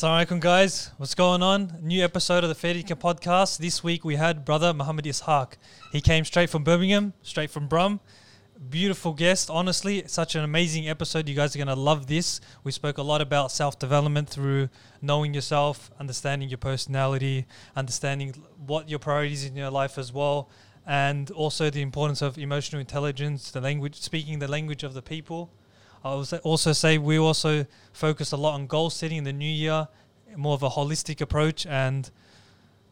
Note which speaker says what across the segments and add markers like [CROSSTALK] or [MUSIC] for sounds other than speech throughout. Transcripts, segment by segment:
Speaker 1: Assalamualaikum guys, what's going on? New episode of the Fair Dinkum podcast. This week we had brother Mohammed Isaaq. He came straight from Birmingham, straight from Brum. Beautiful guest, honestly, such an amazing episode. You guys are going to love this. We spoke a lot about self development through knowing yourself, understanding your personality, understanding what your priorities in your life as well, and also the importance of emotional intelligence, the language, speaking the language of the people. I was also say we also focus a lot on goal setting in the new year, more of a holistic approach. And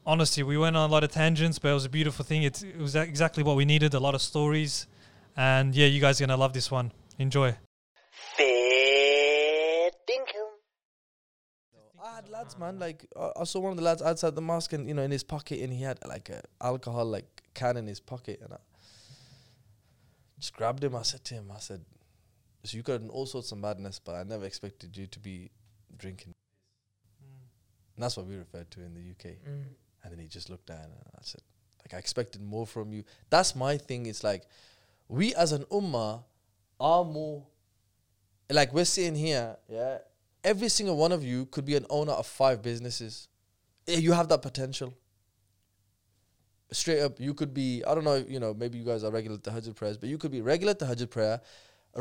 Speaker 1: honestly, we went on a lot of tangents, but it was a beautiful thing. It's, it was exactly what we needed. A lot of stories, and yeah, you guys are gonna love this one. Enjoy.
Speaker 2: I had lads, man. Like I saw one of the lads outside the mosque, and you know, in his pocket, and he had like a alcohol like can in his pocket, and I just grabbed him. I said to him, I said, "So you got in all sorts of madness, but I never expected you to be drinking." And that's what we referred to in the UK.
Speaker 3: Mm.
Speaker 2: And then he just looked down, and I said, "Like I expected more from you." That's my thing. It's like we as an ummah are more. Like we're sitting here, yeah every single one of you could be an owner of five businesses. Eh, You have that potential. Straight up, you could be, I don't know, you know, maybe you guys are regular Tahajjud prayers, but you could be regular Tahajjud prayer,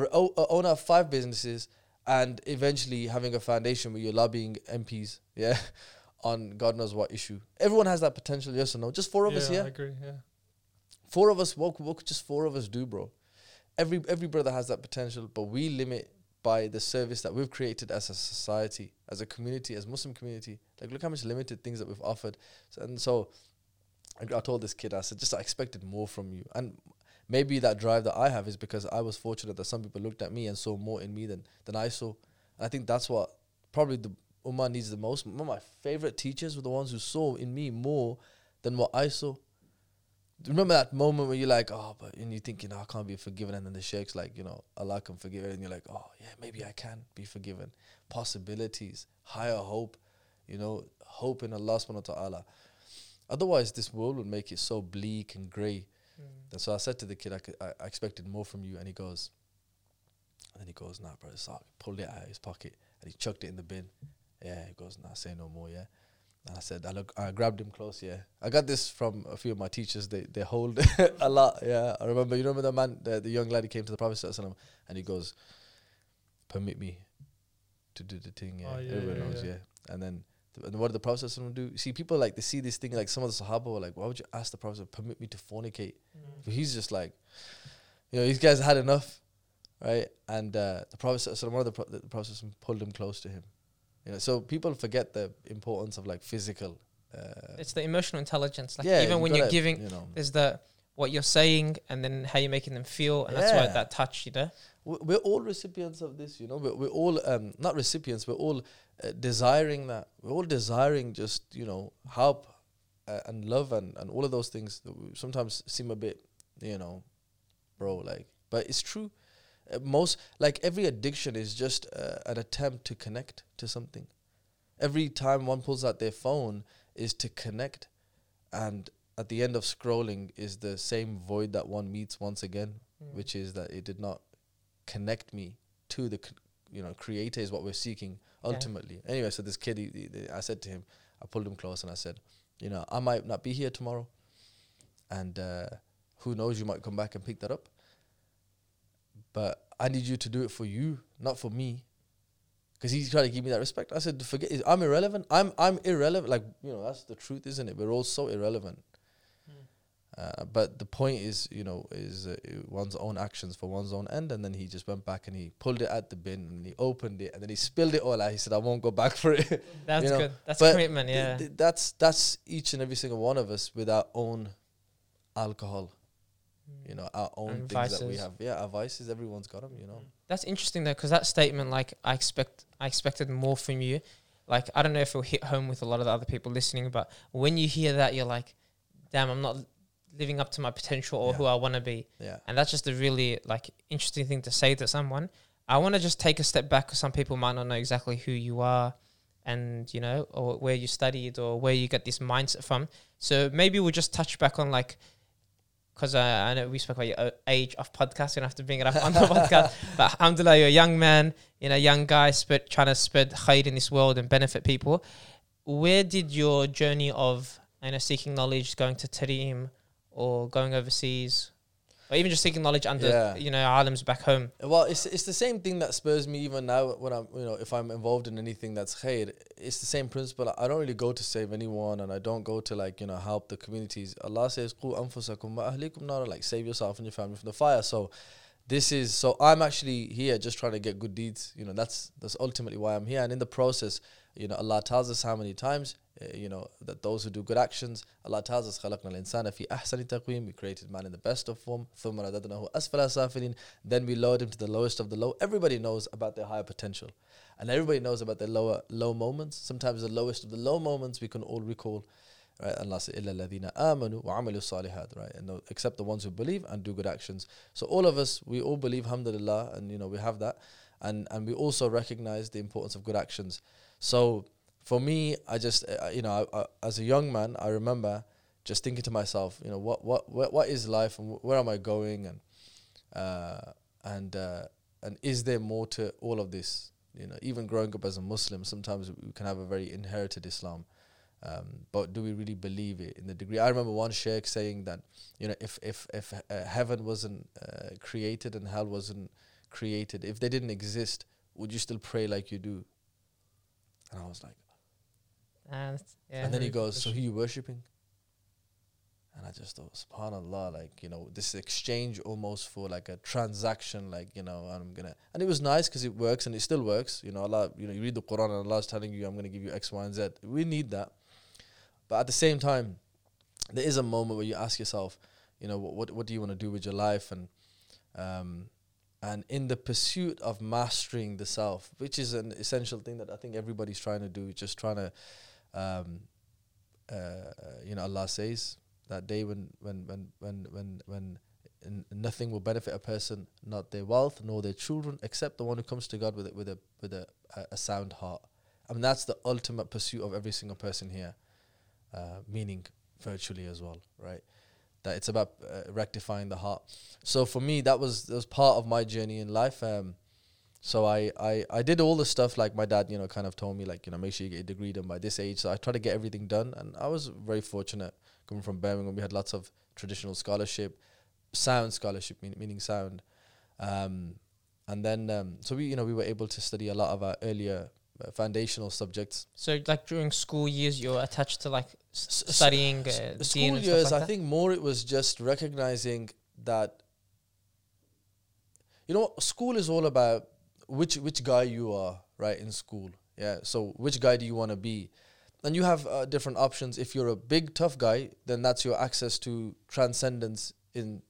Speaker 2: a, o- a owner of five businesses, and eventually having a foundation where you're lobbying MPs, yeah, [LAUGHS] on God knows what issue. Everyone has that potential, yes or no? Just four of us,
Speaker 1: here.
Speaker 2: I
Speaker 1: agree. Yeah.
Speaker 2: Four of us, what, what could just four of us do, bro? Every every brother has that potential, but we limit by the service that we've created as a society, as a community, as Muslim community. Like, look how much limited things that we've offered. So, and so, I, I told this kid, I said, just I expected more from you. And maybe that drive that I have is because I was fortunate that some people looked at me and saw more in me than than I saw. And I think that's what probably the Ummah needs the most. One of my favorite teachers were the ones who saw in me more than what I saw. Remember that moment where you're like, oh, but and you're thinking, oh, I can't be forgiven, and then the sheikh's like, you know, Allah can forgive and you're like, oh, yeah, maybe I can be forgiven. Possibilities, higher hope, you know, hope in Allah subhanahu wa ta'ala. Otherwise, this world would make it so bleak and grey. Hmm. And so I said to the kid, I, could, I, I expected more from you, and he goes, and then he goes, nah, bro, it's all- pulled it out of his pocket, and he chucked it in the bin. Yeah, he goes, nah, say no more, yeah. And I said, I look, I grabbed him close. Yeah, I got this from a few of my teachers. They they hold [LAUGHS] a lot. Yeah, I remember. You remember the man, the, the young lad, he came to the Prophet sallallahu alaihi wasallam and he goes, "Permit me to do the thing." Yeah,
Speaker 1: Oh, yeah,
Speaker 2: everyone
Speaker 1: yeah,
Speaker 2: knows.
Speaker 1: yeah.
Speaker 2: Yeah, and then. And what did the Prophet sallallahu alaihi wasallam do? See, people like they see this thing like some of the Sahaba were like, "Why would you ask the Prophet permit me to fornicate?" But he's just like, you know, these guys had enough, right? And uh, the Prophet, so one of the, pro- the Prophet sallallahu alaihi wasallam pulled him close to him. You know, so people forget the importance of like physical. Uh,
Speaker 3: It's the emotional intelligence. Like
Speaker 2: yeah,
Speaker 3: even
Speaker 2: you
Speaker 3: when you're giving,
Speaker 2: you know,
Speaker 3: there's the what you're saying and then how you're making them feel, and that's why that touch, you know.
Speaker 2: we- we're all recipients of this. You know, we're, we're all um, not recipients. We're all uh, desiring that. We're all desiring just you know help uh, and love and and all of those things that sometimes seem a bit you know, bro. Like, but it's true. Uh, most like every addiction is just uh, an attempt to connect to something. Every time one pulls out their phone is to connect, and at the end of scrolling is the same void that one meets once again, which is that it did not connect me to the c- you know creator is what we're seeking ultimately. Anyway, so this kid, he, he- I said to him, I pulled him close and I said, you know, I might not be here tomorrow, and uh, who knows, you might come back and pick that up. But I need you to do it for you, not for me. Because he's trying to give me that respect. I said, forget it. I'm irrelevant. I'm I'm irrelevant. Like you know, that's the truth, isn't it? We're all so irrelevant. Uh, but the point is, you know, is uh, one's own actions for one's own end. And then he just went back and he pulled it at the bin and he opened it and then he spilled it all out. He said, "I won't go back for it." [LAUGHS]
Speaker 3: That's
Speaker 2: You know,
Speaker 3: good. That's
Speaker 2: but
Speaker 3: commitment. Yeah.
Speaker 2: th- that's that's each and every single one of us with our own alcohol. You know, our own
Speaker 3: And
Speaker 2: things that we have. Yeah, our vices. Everyone's got them. You know.
Speaker 3: That's interesting though, because that statement, like, I expect, I expected more from you. Like, I don't know if it'll hit home with a lot of the other people listening, but when you hear that, you're like, damn, I'm not living up to my potential or
Speaker 2: Yeah.
Speaker 3: who I want to be.
Speaker 2: Yeah.
Speaker 3: And that's just a really like interesting thing to say to someone. I want to just take a step back because some people might not know exactly who you are and, you know, or where you studied or where you get this mindset from. So maybe we'll just touch back on like because I, I know we spoke about your uh, age of podcast. You don't have to bring it up on the [LAUGHS] podcast. But alhamdulillah, you're a young man, you know, young guy, spread, trying to spread khair in this world and benefit people. Where did your journey of you know seeking knowledge, going to Tarim, or going overseas, or even just seeking knowledge under
Speaker 2: Yeah.
Speaker 3: you know alims back home?
Speaker 2: Well, it's it's the same thing that spurs me even now when I'm you know if I'm involved in anything that's khair. It's the same principle. I don't really go to save anyone, and I don't go to like you know help the communities. Allah says, "Qu anfusakum wa ahlikum nara," like save yourself and your family from the fire. So, this is so I'm actually here just trying to get good deeds. You know, that's that's ultimately why I'm here. And in the process, you know, Allah tells us how many times. Uh, you know that those who do good actions, Allah tells us, خلقنا الإنسان في أحسن تقويم. We created man in the best of form. ثم رددناه أسفل سافلين. Then we lowered him to the lowest of the low. Everybody knows about their higher potential, and everybody knows about their lower low moments. Sometimes the lowest of the low moments we can all recall. Right, Allah says, إلا الذين آمنوا وعملوا الصالحات. Right, and tho- except the ones who believe and do good actions. So all of us, we all believe, alhamdulillah, and you know we have that, and and we also recognize the importance of good actions. So for me, I just uh, you know I, I, as a young man, I remember just thinking to myself, you know, what what what, what is life and wh- where am I going and uh, and uh, and is there more to all of this? You know, even growing up as a Muslim, sometimes we can have a very inherited Islam. Um, but do we really believe it in the degree? I remember one sheikh saying that, you know, if if if uh, heaven wasn't uh, created and hell wasn't created, if they didn't exist, would you still pray like you do? And I was like,
Speaker 3: And yeah,
Speaker 2: and then he goes, so who you worshipping? And I just thought, subhanallah, like, you know, this exchange almost for like a transaction, like, you know, I'm going to, and it was nice because it works and it still works. You know, Allah, you know, you read the Quran and Allah's telling you, I'm going to give you X, Y, and Z. We need that. But at the same time, there is a moment where you ask yourself, you know, what, what, what do you want to do with your life? And, um, and in the pursuit of mastering the self, which is an essential thing that I think everybody's trying to do, just trying to, um, uh, you know, Allah says that day when when when when when when nothing will benefit a person, not their wealth nor their children, except the one who comes to God with it with a with a, a, a sound heart. I mean, that's the ultimate pursuit of every single person here, uh, meaning virtually as well, right? That it's about uh, rectifying the heart. So for me, that was that was part of my journey in life. Um, so I, I I did all the stuff like my dad, you know, kind of told me like you know make sure you get a degree done by this age. So I tried to get everything done, and I was very fortunate coming from Birmingham. We had lots of traditional scholarship, sound scholarship, mean, meaning sound, um, and then um, so we you know we were able to study a lot of our earlier uh, foundational subjects.
Speaker 3: So like during school years, you're attached to like s- studying uh,
Speaker 2: school years,
Speaker 3: like
Speaker 2: I think more it was just recognizing that you know school is all about which which guy you are right in school. Yeah, so which guy do you want to be? And you have uh, different options. If you're a big tough guy, then that's your access to transcendence in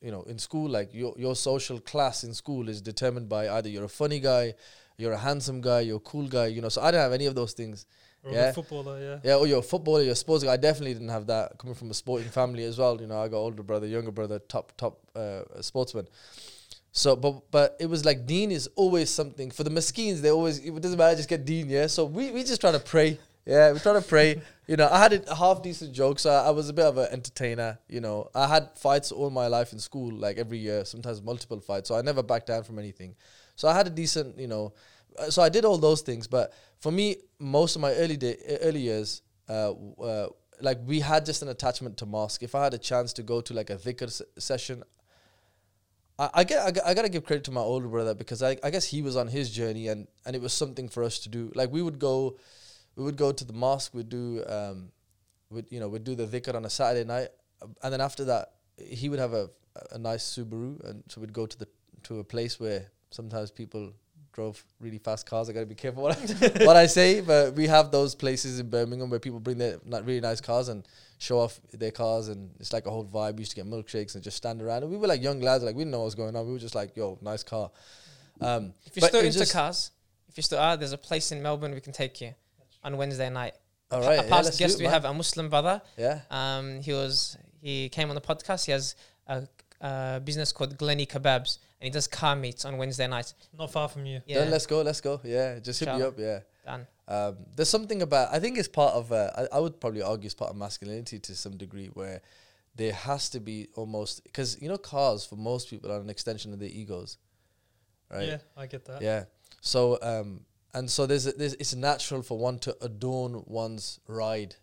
Speaker 2: you know in school. Like your your social class in school is determined by either you're a funny guy, you're a handsome guy, you're a cool guy. You know, so I didn't have any of those things.
Speaker 1: Or
Speaker 2: Yeah.
Speaker 1: footballer, yeah.
Speaker 2: Yeah, or you're a footballer, you're a sports guy. I definitely didn't have that coming from a sporting family as well. You know, I got older brother, younger brother, top top uh, sportsman. So, but but it was like Deen is always something for the miskeens. They always it doesn't matter, just get Deen. Yeah, so we we just try to pray. Yeah, we try to pray. [LAUGHS] You know, I had a half decent jokes. I, I was a bit of an entertainer. You know, I had fights all my life in school, like every year, sometimes multiple fights. So I never backed down from anything. So I had a decent, you know, uh, so I did all those things. But for me, most of my early day, early years, uh, uh, like we had just an attachment to mosque. If I had a chance to go to like a dhikr s- session, I, I get I, got- I gotta give credit to my older brother because I, I guess he was on his journey and and it was something for us to do. Like we would go, we would go to the mosque. We'd do um, we'd you know we'd do the dhikr on a Saturday night, and then after that he would have a a nice Subaru, and so we'd go to the to a place where sometimes people drove really fast cars. I gotta be careful what I, [LAUGHS] what I say, but we have those places in Birmingham where people bring their not really nice cars and show off their cars, and it's like a whole vibe. We used to get milkshakes and just stand around, and we were like young lads, like we didn't know what was going on. We were just like, "Yo, nice car." Um,
Speaker 3: If you're still into cars, if you still are, there's a place in Melbourne we can take you on Wednesday night.
Speaker 2: All right.
Speaker 3: A
Speaker 2: right, yeah,
Speaker 3: past guest,
Speaker 2: it,
Speaker 3: we have a Muslim brother.
Speaker 2: yeah.
Speaker 3: Um, he was he came on the podcast. He has a, a business called Glenny Kebabs, and he does car meets on Wednesday nights.
Speaker 1: Not far from you.
Speaker 3: Yeah,
Speaker 2: Then let's go, let's go. Yeah, just hit me up. Yeah.
Speaker 3: done.
Speaker 2: Um, there's something about I think it's part of uh, I, I would probably argue it's part of masculinity to some degree where there has to be almost because you know cars for most people are an extension of their egos, right?
Speaker 1: Yeah, I get that.
Speaker 2: Yeah. So um and so there's, a, there's it's natural for one to adorn one's ride,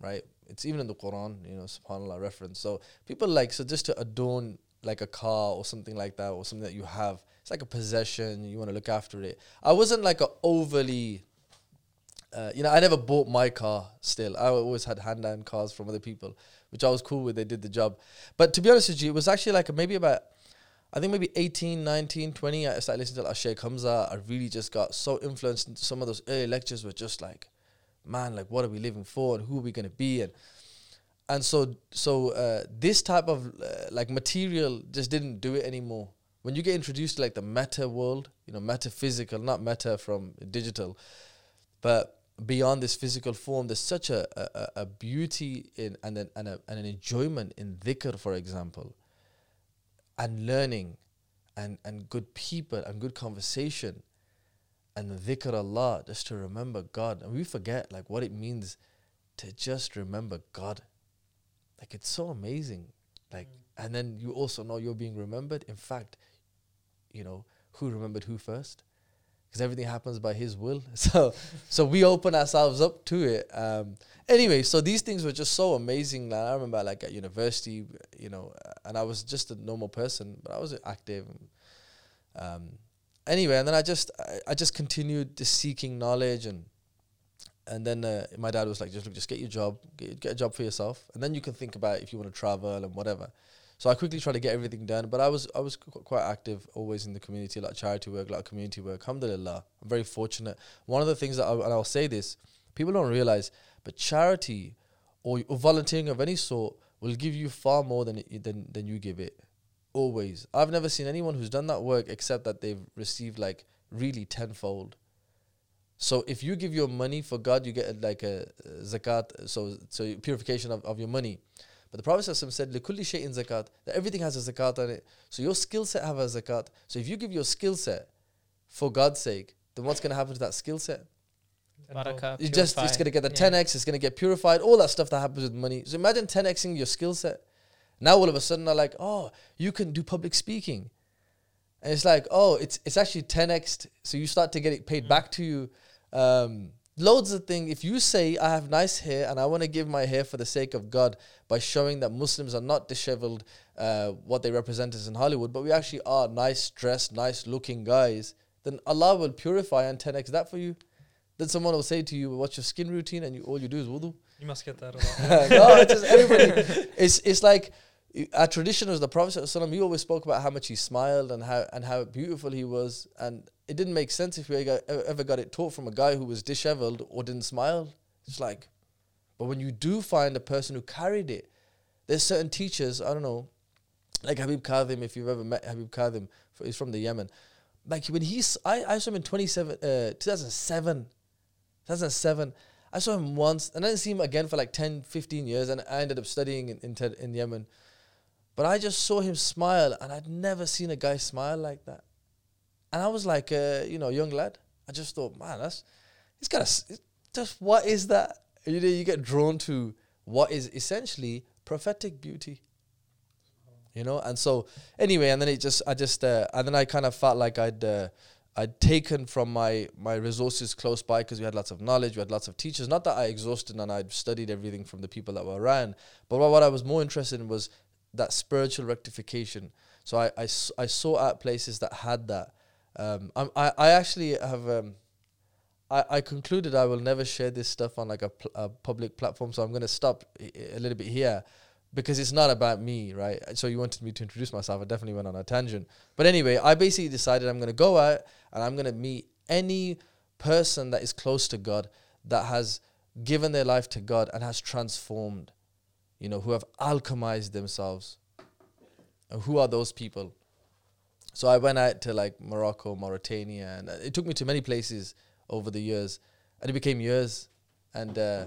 Speaker 2: right? It's even in the Quran, you know, subhanallah reference. So people like so just to adorn like a car or something like that or something that you have. It's like a possession, you want to look after it. I wasn't like a overly uh, you know, I never bought my car still. I always had hand down cars from other people, which I was cool with. They did the job. But to be honest with you, it was actually like maybe about I think maybe 18, 19, 20, I started listening to like Sheikh Hamza. I really just got so influenced. Some of those early lectures were just like, man, like what are we living for and who are we going to be? And and so so uh, this type of uh, like material just didn't do it anymore. When you get introduced to like the meta world, you know, metaphysical, not meta from digital, but beyond this physical form, there's such a, a, a beauty in and an, and, a, and an enjoyment in dhikr, for example and learning and, and good people and good conversation and dhikr Allah, just to remember God. And we forget like what it means to just remember God. Like it's so amazing. Like mm. and then you also know you're being remembered. In fact, you know, who remembered who first? Because everything happens by his will. [LAUGHS] So so we open ourselves up to it. Um anyway, so these things were just so amazing. Like, I remember like at university, you know, and I was just a normal person, but I was active. Um, anyway, and then I just I, I just continued just seeking knowledge and and then uh, my dad was like, just look, just get your job, get, get a job for yourself, and then you can think about if you want to travel and whatever. So I quickly tried to get everything done, but I was I was qu- quite active always in the community, like charity work, like community work. Alhamdulillah, I'm very fortunate. One of the things that I, and I'll say this, people don't realize but charity or, or volunteering of any sort will give you far more than, than than you give it. Always. I've never seen anyone who's done that work except that they've received like really tenfold. So if you give your money for God, you get like a zakat, so so purification of, of your money. But the Prophet said, "Likulli shay'in zakat." That everything has a zakat on it. So your skill set have a zakat. So if you give your skill set for God's sake, then what's going to happen to that skill set?
Speaker 3: Barakah,
Speaker 2: You just it's gonna get the
Speaker 3: Yeah.
Speaker 2: 10x, it's gonna get purified, all that stuff that happens with money. So imagine 10xing your skill set. Now all of a sudden they're like, oh, you can do public speaking. And it's like, oh, it's it's actually 10x. So you start to get it paid back to you. Um, loads of things. If you say I have nice hair and I want to give my hair for the sake of God by showing that Muslims are not disheveled, uh, what they represent is in Hollywood, but we actually are nice dressed, nice looking guys, then Allah will purify and 10x that for you. Then someone will say to you, "What's your skin routine?" And you, all you do is wudu. [LAUGHS]
Speaker 1: You must get that a lot. [LAUGHS]
Speaker 2: no, it's just everybody. [LAUGHS] It's it's like our tradition was the Prophet Sallallahu he always spoke about how much he smiled and how and how beautiful he was, and it didn't make sense if we ever got it taught from a guy who was disheveled or didn't smile. It's like, but when you do find a person who carried it, there's certain teachers. I don't know, like Habib Kadhim. If you've ever met Habib Kadhim, he's from the Yemen. Like when he's, I, I saw him in 27, uh, 2007, 2007. I saw him once and I didn't see him again for like 10, 15 years. And I ended up studying in, in, in Yemen. But I just saw him smile and I'd never seen a guy smile like that. And I was like, uh, you know, young lad. I just thought, man, that's, he's got a, s- it's just what is that? You know, you get drawn to what is essentially prophetic beauty. You know, and so anyway, and then it just, I just, uh, and then I kind of felt like I'd, uh, I'd taken from my my resources close by because we had lots of knowledge, we had lots of teachers. Not that I exhausted and I'd studied everything from the people that were around, but what, I was more interested in was that spiritual rectification. So I I sought out places that had that. Um, I'm, I I actually have um, I, I concluded I will never share this stuff on like a, pl- a public platform, so I'm going to stop i- a little bit here because it's not about me, right? So you wanted me to introduce myself. I definitely went on a tangent. But anyway, I basically decided I'm going to go out and I'm going to meet any person that is close to God that has given their life to God and has transformed, you know, who have alchemized themselves. And who are those people? So I went out to like Morocco, Mauritania, and uh, it took me to many places over the years, and it became years, and uh,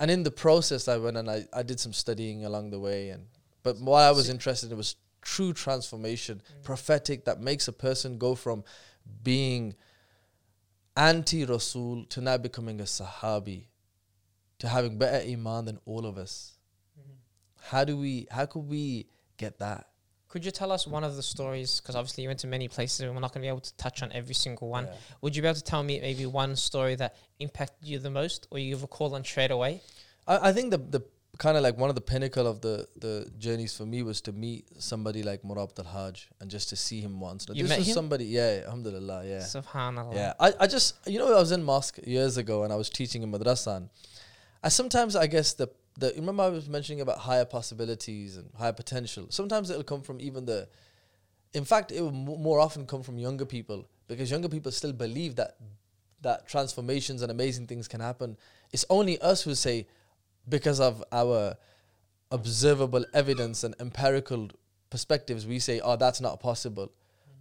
Speaker 2: and in the process, I went and I, I did some studying along the way, and but what I was interested in was true transformation, prophetic that makes a person go from being anti Rasul to now becoming a Sahabi, to having better iman than all of us. how do we how could we get that?
Speaker 3: Could you tell us one of the stories? Because obviously you went to many places, and we're not going to be able to touch on every single one.
Speaker 2: Yeah.
Speaker 3: Would you be able to tell me maybe one story that impacted you the most, or you recall on straight away?
Speaker 2: I, I think the the kind of like one of the pinnacle of the the journeys for me was to meet somebody like Murabit al Hajj and just to see him once. Now,
Speaker 3: You
Speaker 2: this
Speaker 3: met
Speaker 2: was
Speaker 3: him?
Speaker 2: somebody, yeah, alhamdulillah, yeah.
Speaker 3: Subhanallah.
Speaker 2: Yeah, I, I just you know I was in mosque years ago and I was teaching in madrasa. And I sometimes I guess the the remember I was mentioning about higher possibilities and higher potential. Sometimes it'll come from even the, in fact, it will mo- more often come from younger people because younger people still believe that that transformations and amazing things can happen. It's only us who say because of our observable evidence and empirical perspectives, we say, "Oh, that's not possible."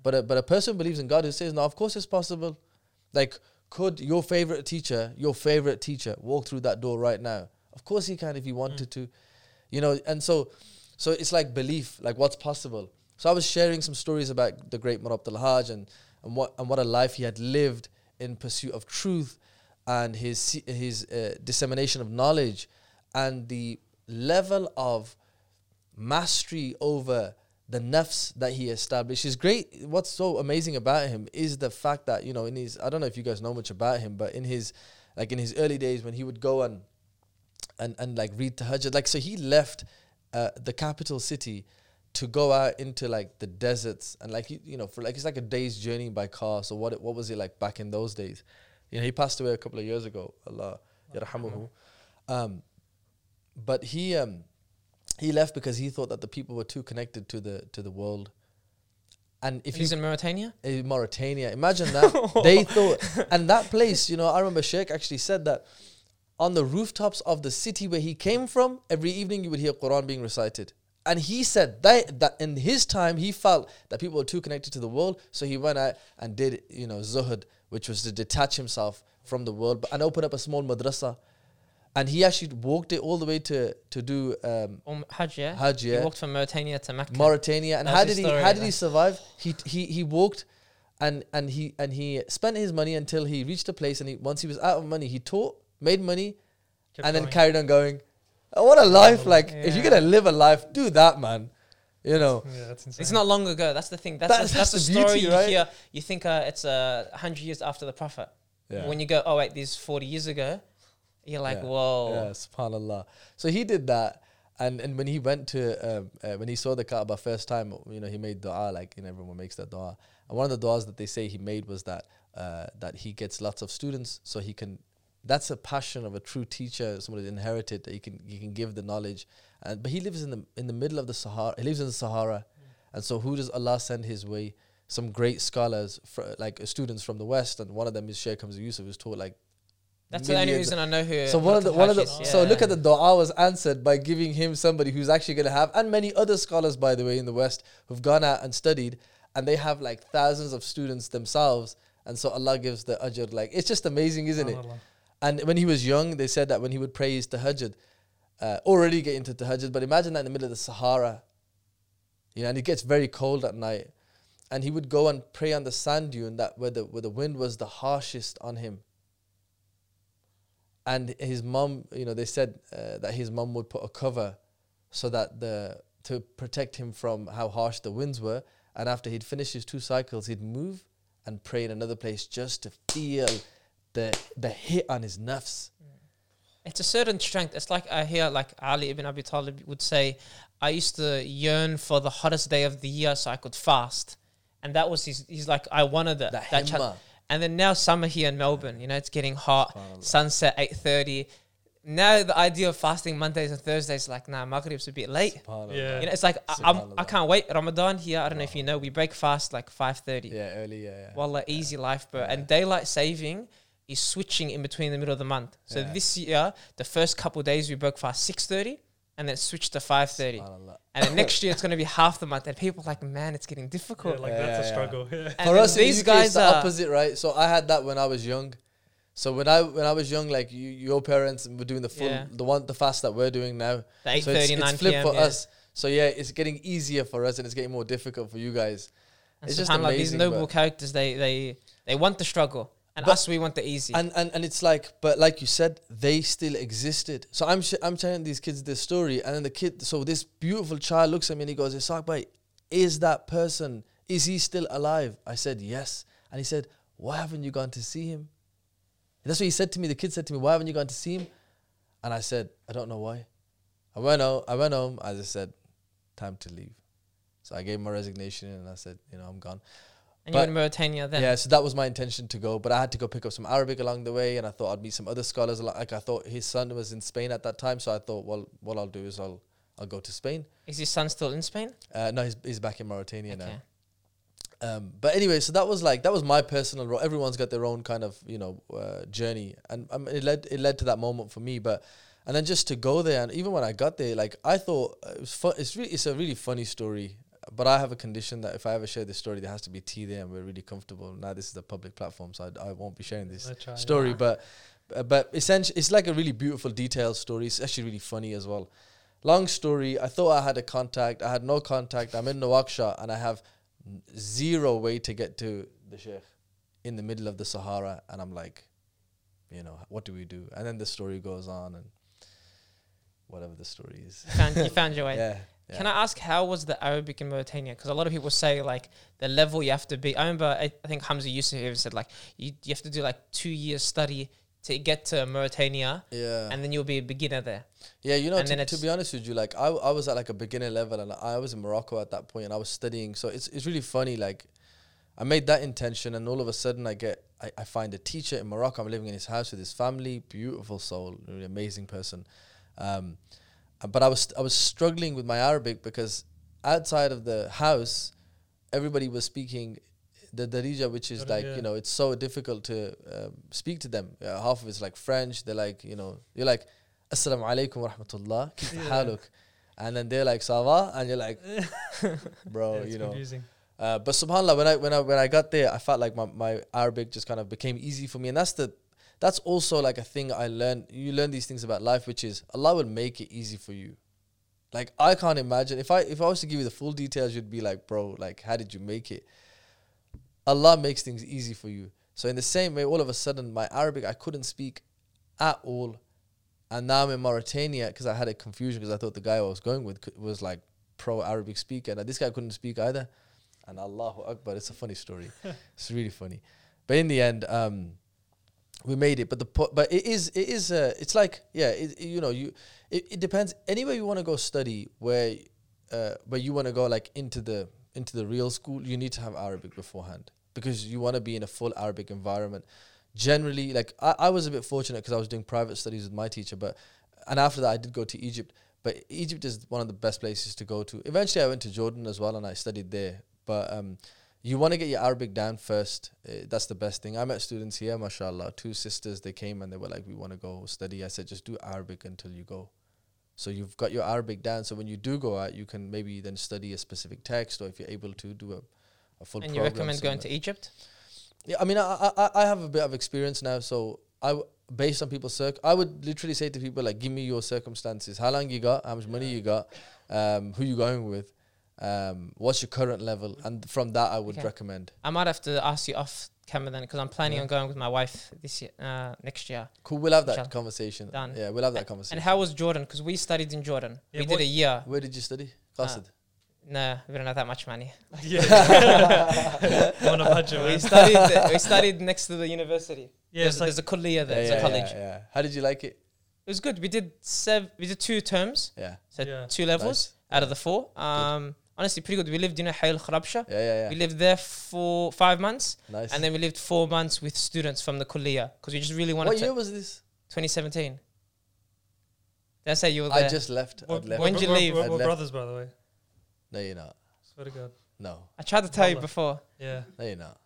Speaker 2: But a, but a person who believes in God who says, "No, of course it's possible." Like, could your favorite teacher, your favorite teacher, walk through that door right now? Of course he can if he wanted to, you know. And so, so it's like belief, like what's possible. So I was sharing some stories about the great Murabit al Hajj and and what and what a life he had lived in pursuit of truth, and his his uh, dissemination of knowledge, and the level of mastery over the nafs that he established is great. What's so amazing about him is the fact that you know in his I don't know if you guys know much about him, but in his like in his early days when he would go and and and like read tahajjud, like so he left uh, the capital city to go out into like the deserts and like he, you know for like it's like a day's journey by car. So what what was it like back in those days? You know he passed away a couple of years ago. Allah yarhamuhu. Um, but he um he left because he thought that the people were too connected to the to the world. And if
Speaker 3: he's in Mauritania,
Speaker 2: in Mauritania. Imagine that. [LAUGHS] they thought, and that place, you know, I remember Sheikh actually said that on the rooftops of the city where he came from, every evening you would hear Quran being recited. And he said that, that in his time, he felt that people were too connected to the world. So he went out and did, you know, zuhud, which was to detach himself from the world but, and open up a small madrasa. And he actually walked it all the way to, to do um,
Speaker 3: um, Hajj, yeah?
Speaker 2: Hajj,
Speaker 3: He walked from Mauritania to Mecca.
Speaker 2: Mauritania. And
Speaker 3: That's
Speaker 2: how did he how did
Speaker 3: yeah.
Speaker 2: he survive? He he he walked and and he and he spent his money until he reached a place and he once he was out of money, he taught, made money,
Speaker 1: Kept
Speaker 2: and then
Speaker 1: going.
Speaker 2: carried on going. Oh, what a life! Like if you're gonna live a life, do that, man. You know.
Speaker 1: Yeah, that's insane.
Speaker 3: It's not long ago. That's the thing. That's
Speaker 2: That's-
Speaker 3: the, that's,
Speaker 2: that's
Speaker 3: the
Speaker 2: the
Speaker 3: story
Speaker 2: beauty,
Speaker 3: you
Speaker 2: right?
Speaker 3: hear. You think uh, it's a uh, hundred years after the Prophet.
Speaker 2: Yeah.
Speaker 3: When you go, oh wait, this is forty years ago. You're like,
Speaker 2: Yeah.
Speaker 3: whoa.
Speaker 2: Yeah, subhanallah. So he did that, and and when he went to um, uh, when he saw the Kaaba first time, you know, he made du'a like you know everyone makes that du'a. And one of the du'as that they say he made was that uh, that he gets lots of students, so he can. That's a passion of a true teacher, someone who's inherited that he can he can give the knowledge. And but he lives in the in the middle of the Sahara. He lives in the Sahara, and so who does Allah send his way? Some great scholars, fr- like uh, students from the West, and one of them is Sheikh Hamza Yusuf, who's taught like
Speaker 3: That's the only reason I know who.
Speaker 2: so one of the one of the
Speaker 3: Hajj is,
Speaker 2: so look at the du'a was answered by giving him somebody who's actually going to have and many other scholars by the way in the West who've gone out and studied and they have like thousands of students themselves and so Allah gives the ajr like it's just amazing isn't it
Speaker 1: Subhanallah.
Speaker 2: And when he was young they said that when he would pray his tahajjud uh, already get into tahajjud but imagine that in the middle of the Sahara you know and it gets very cold at night. And he would go and pray on the sand dune that where the where the wind was the harshest on him. And his mom you know they said uh, that his mom would put a cover so that the to protect him from how harsh the winds were. And after he'd finished his two cycles he'd move and pray in another place just to feel the the hit on his nafs
Speaker 3: It's a certain strength. It's like I hear like Ali ibn Abi Talib would say, I used to yearn for the hottest day of the year so I could fast. And that was his he's like, I wanted that.
Speaker 2: the
Speaker 3: that chal-
Speaker 2: himma
Speaker 3: and then now summer here in Melbourne, you know, it's getting hot, sunset eight thirty. Now the idea of fasting Mondays and Thursdays, like, nah, Maghrib's a bit late.
Speaker 1: Yeah.
Speaker 3: You know, it's like I, I'm, I can't wait. Ramadan here, I don't know if you know, we break fast like five thirty.
Speaker 2: yeah early yeah, yeah.
Speaker 3: Wallah, easy life, bro.
Speaker 2: Yeah.
Speaker 3: And daylight saving is switching in between the middle of the month. So
Speaker 2: Yeah.
Speaker 3: this year, the first couple of days we broke fast six thirty, and then switched to five thirty. And then next year it's gonna be [LAUGHS] half the month. And people are like, man, it's getting
Speaker 1: Yeah,
Speaker 3: difficult.
Speaker 1: like
Speaker 2: Yeah,
Speaker 1: that's
Speaker 2: yeah,
Speaker 1: a struggle. Yeah. [LAUGHS]
Speaker 3: And
Speaker 2: For us, in
Speaker 3: these
Speaker 2: UK, it's
Speaker 3: guys
Speaker 2: the
Speaker 3: are
Speaker 2: opposite, right? So I had that when I was young. So when I when I was young, like you, your parents were doing the full
Speaker 3: Yeah.
Speaker 2: the one the fast that we're doing now.
Speaker 3: the eight
Speaker 2: so it's, it's
Speaker 3: nine
Speaker 2: flipped
Speaker 3: p.m.
Speaker 2: for
Speaker 3: yeah.
Speaker 2: us. So yeah, it's getting easier for us and it's getting more difficult for you guys.
Speaker 3: And
Speaker 2: It's just
Speaker 3: subhanAllah, these noble characters, they they they want the struggle. And
Speaker 2: But-
Speaker 3: us, we want the easy.
Speaker 2: and and and it's like, but like you said, they still existed. So I'm sh- I'm telling these kids this story, and then the kid, so this beautiful child looks at me and he goes, "Isaaq, bhai, is that person? Is he still alive?" I said, "Yes," and he said, "Why haven't you gone to see him?" And That's what he said to me. The kid said to me, "Why haven't you gone to see him?" And I said, "I don't know why." I went home. I went home. I just said, "Time to leave." So I gave my resignation and I said, "You know, I'm gone."
Speaker 3: And you
Speaker 2: but-
Speaker 3: in Mauritania then.
Speaker 2: Yeah, so that was my intention to go, but I had to go pick up some Arabic along the way, and I thought I'd meet some other scholars. Like I thought his son was in Spain at that time, so I thought, well, what I'll do is I'll I'll go to Spain.
Speaker 3: Is his son still in Spain?
Speaker 2: Uh, no, he's he's back in Mauritania
Speaker 3: Okay.
Speaker 2: now. Um, but anyway, so that was like that was my personal role. Everyone's got their own kind of you know uh, journey, and um, it led it led to that moment for me. But and then just to go there, and even when I got there, like I thought uh, it was fun. It's really it's a really funny story. But I have a condition that if I ever share this story, there has to be tea there, and we're really comfortable. Now this is a public platform, so I, I won't be sharing this
Speaker 1: try,
Speaker 2: story.
Speaker 3: Yeah.
Speaker 2: But uh, but essentially, it's like a really beautiful, detailed story. It's actually really funny as well. Long story. I thought I had a contact. I had no contact. I'm in Nouakchott, and I have zero way to get to the sheikh in the middle of the Sahara. And I'm like, you know, what do we do? And then the story goes on, and whatever the story is.
Speaker 3: You found, you found your [LAUGHS] way.
Speaker 2: yeah. Yeah.
Speaker 3: Can I ask how was the Arabic in Mauritania? Because a lot of people say like the level you have to be. I remember I, I think Hamza Yusuf even said like you you have to do like two years study to get to Mauritania,
Speaker 2: yeah.
Speaker 3: and then you'll be a beginner there.
Speaker 2: Yeah, you know,
Speaker 3: And
Speaker 2: to,
Speaker 3: then
Speaker 2: to be honest with you, like I, I was at like a beginner level, and I was in Morocco at that point, and I was studying. So it's it's really funny. Like, I made that intention, and all of a sudden, I get I, I find a teacher in Morocco. I'm living in his house with his family, beautiful soul, really amazing person. Um, but I was I was struggling with my Arabic because outside of the house, everybody was speaking the Darija, which is like you know, it's so difficult to um, speak to them. Uh, half of it's like French. They're like you know, you're like Assalamu alaikum wa rahmatullah. [LAUGHS]
Speaker 1: Yeah.
Speaker 2: And then they're like ça va, and you're like, [LAUGHS] [LAUGHS] bro,
Speaker 1: it's
Speaker 2: you know. Uh, but subhanallah, when I when I when I got there, I felt like my, my Arabic just kind of became easy for me, and that's the that's also like a thing I learned. You learn these things about life, which is Allah will make it easy for you. Like I can't imagine if I if I was to give you the full details, you'd be like, bro, like how did you make it? Allah makes things easy for you. So in the same way, all of a sudden, my Arabic I couldn't speak at all, and now I'm in Mauritania because I had a confusion because I thought the guy I was going with was like pro Arabic speaker, and this guy couldn't speak either. And Allahu Akbar, it's a funny story. [LAUGHS] it's really funny, but in the end, um, we made it. But the but it is it is uh, it's like yeah, it- you know you it, it depends. Anywhere you want to go study, where uh, where you want to go like into the into the real school, you need to have Arabic beforehand because you want to be in a full Arabic environment. Generally, like I, I was a bit fortunate because I was doing private studies with my teacher, but and after that I did go to Egypt. But Egypt is one of the best places to go to. Eventually, I went to Jordan as well, and I studied there. But um, you want to get your Arabic down first. Uh, that's the best thing. I met students here, mashallah. Two sisters, they came and they were like, "We want to go study." I said, "Just do Arabic until you go." So you've got your Arabic down. So when you do go out, you can maybe then study a specific text, or if you're able to do a, a full.
Speaker 3: And you
Speaker 2: program
Speaker 3: recommend going to Egypt?
Speaker 2: Yeah, I mean, I, I I have a bit of experience now, so I w- based on people's circ, I would literally say to people like, "Give me your circumstances. How long you got? How much money you got? Um, who you going with? Um, what's your current level?" And from that, I would
Speaker 3: Okay.
Speaker 2: recommend.
Speaker 3: I might have to ask you off camera then because I'm planning
Speaker 2: Yeah.
Speaker 3: on going with my wife this year, uh, next year.
Speaker 2: Cool. We'll have that
Speaker 3: Inshallah.
Speaker 2: conversation.
Speaker 3: Done.
Speaker 2: Yeah, we'll have that
Speaker 3: And
Speaker 2: conversation.
Speaker 3: And how was Jordan? Because we studied in Jordan.
Speaker 1: Yeah,
Speaker 3: we did a year.
Speaker 2: Where did you study?
Speaker 3: Uh,
Speaker 2: Qasid.
Speaker 3: No, we don't have that much money. [LAUGHS]
Speaker 1: yeah. [LAUGHS] on a budget,
Speaker 3: we studied. we [LAUGHS] studied next to the university.
Speaker 1: Yeah,
Speaker 3: there's,
Speaker 1: it's like
Speaker 3: there's a kulliya there.
Speaker 2: yeah,
Speaker 3: there's
Speaker 2: yeah,
Speaker 3: a college.
Speaker 2: Yeah, yeah. How did you like it?
Speaker 3: It was good. We did sev- We did two terms,
Speaker 2: Yeah.
Speaker 3: so
Speaker 1: Yeah.
Speaker 3: two levels
Speaker 2: Nice.
Speaker 3: out of the four. Um, honestly, pretty good. We lived in a Hayl Khrabsha.
Speaker 2: Yeah, yeah,
Speaker 3: We lived there for five months,
Speaker 2: Nice.
Speaker 3: and then we lived four months with students from the kulliya because we just really wanted
Speaker 2: what
Speaker 3: to.
Speaker 2: year was this?
Speaker 3: 2017. Did I say you were
Speaker 2: I
Speaker 3: there?
Speaker 2: just left.
Speaker 1: We're-
Speaker 2: I'd left.
Speaker 3: When did you
Speaker 1: we're-
Speaker 3: leave?
Speaker 1: We're, we're brothers, by the way.
Speaker 2: No, you're not.
Speaker 1: Swear to God.
Speaker 2: No,
Speaker 3: I tried to tell you before.
Speaker 1: Yeah.
Speaker 2: no, you're not.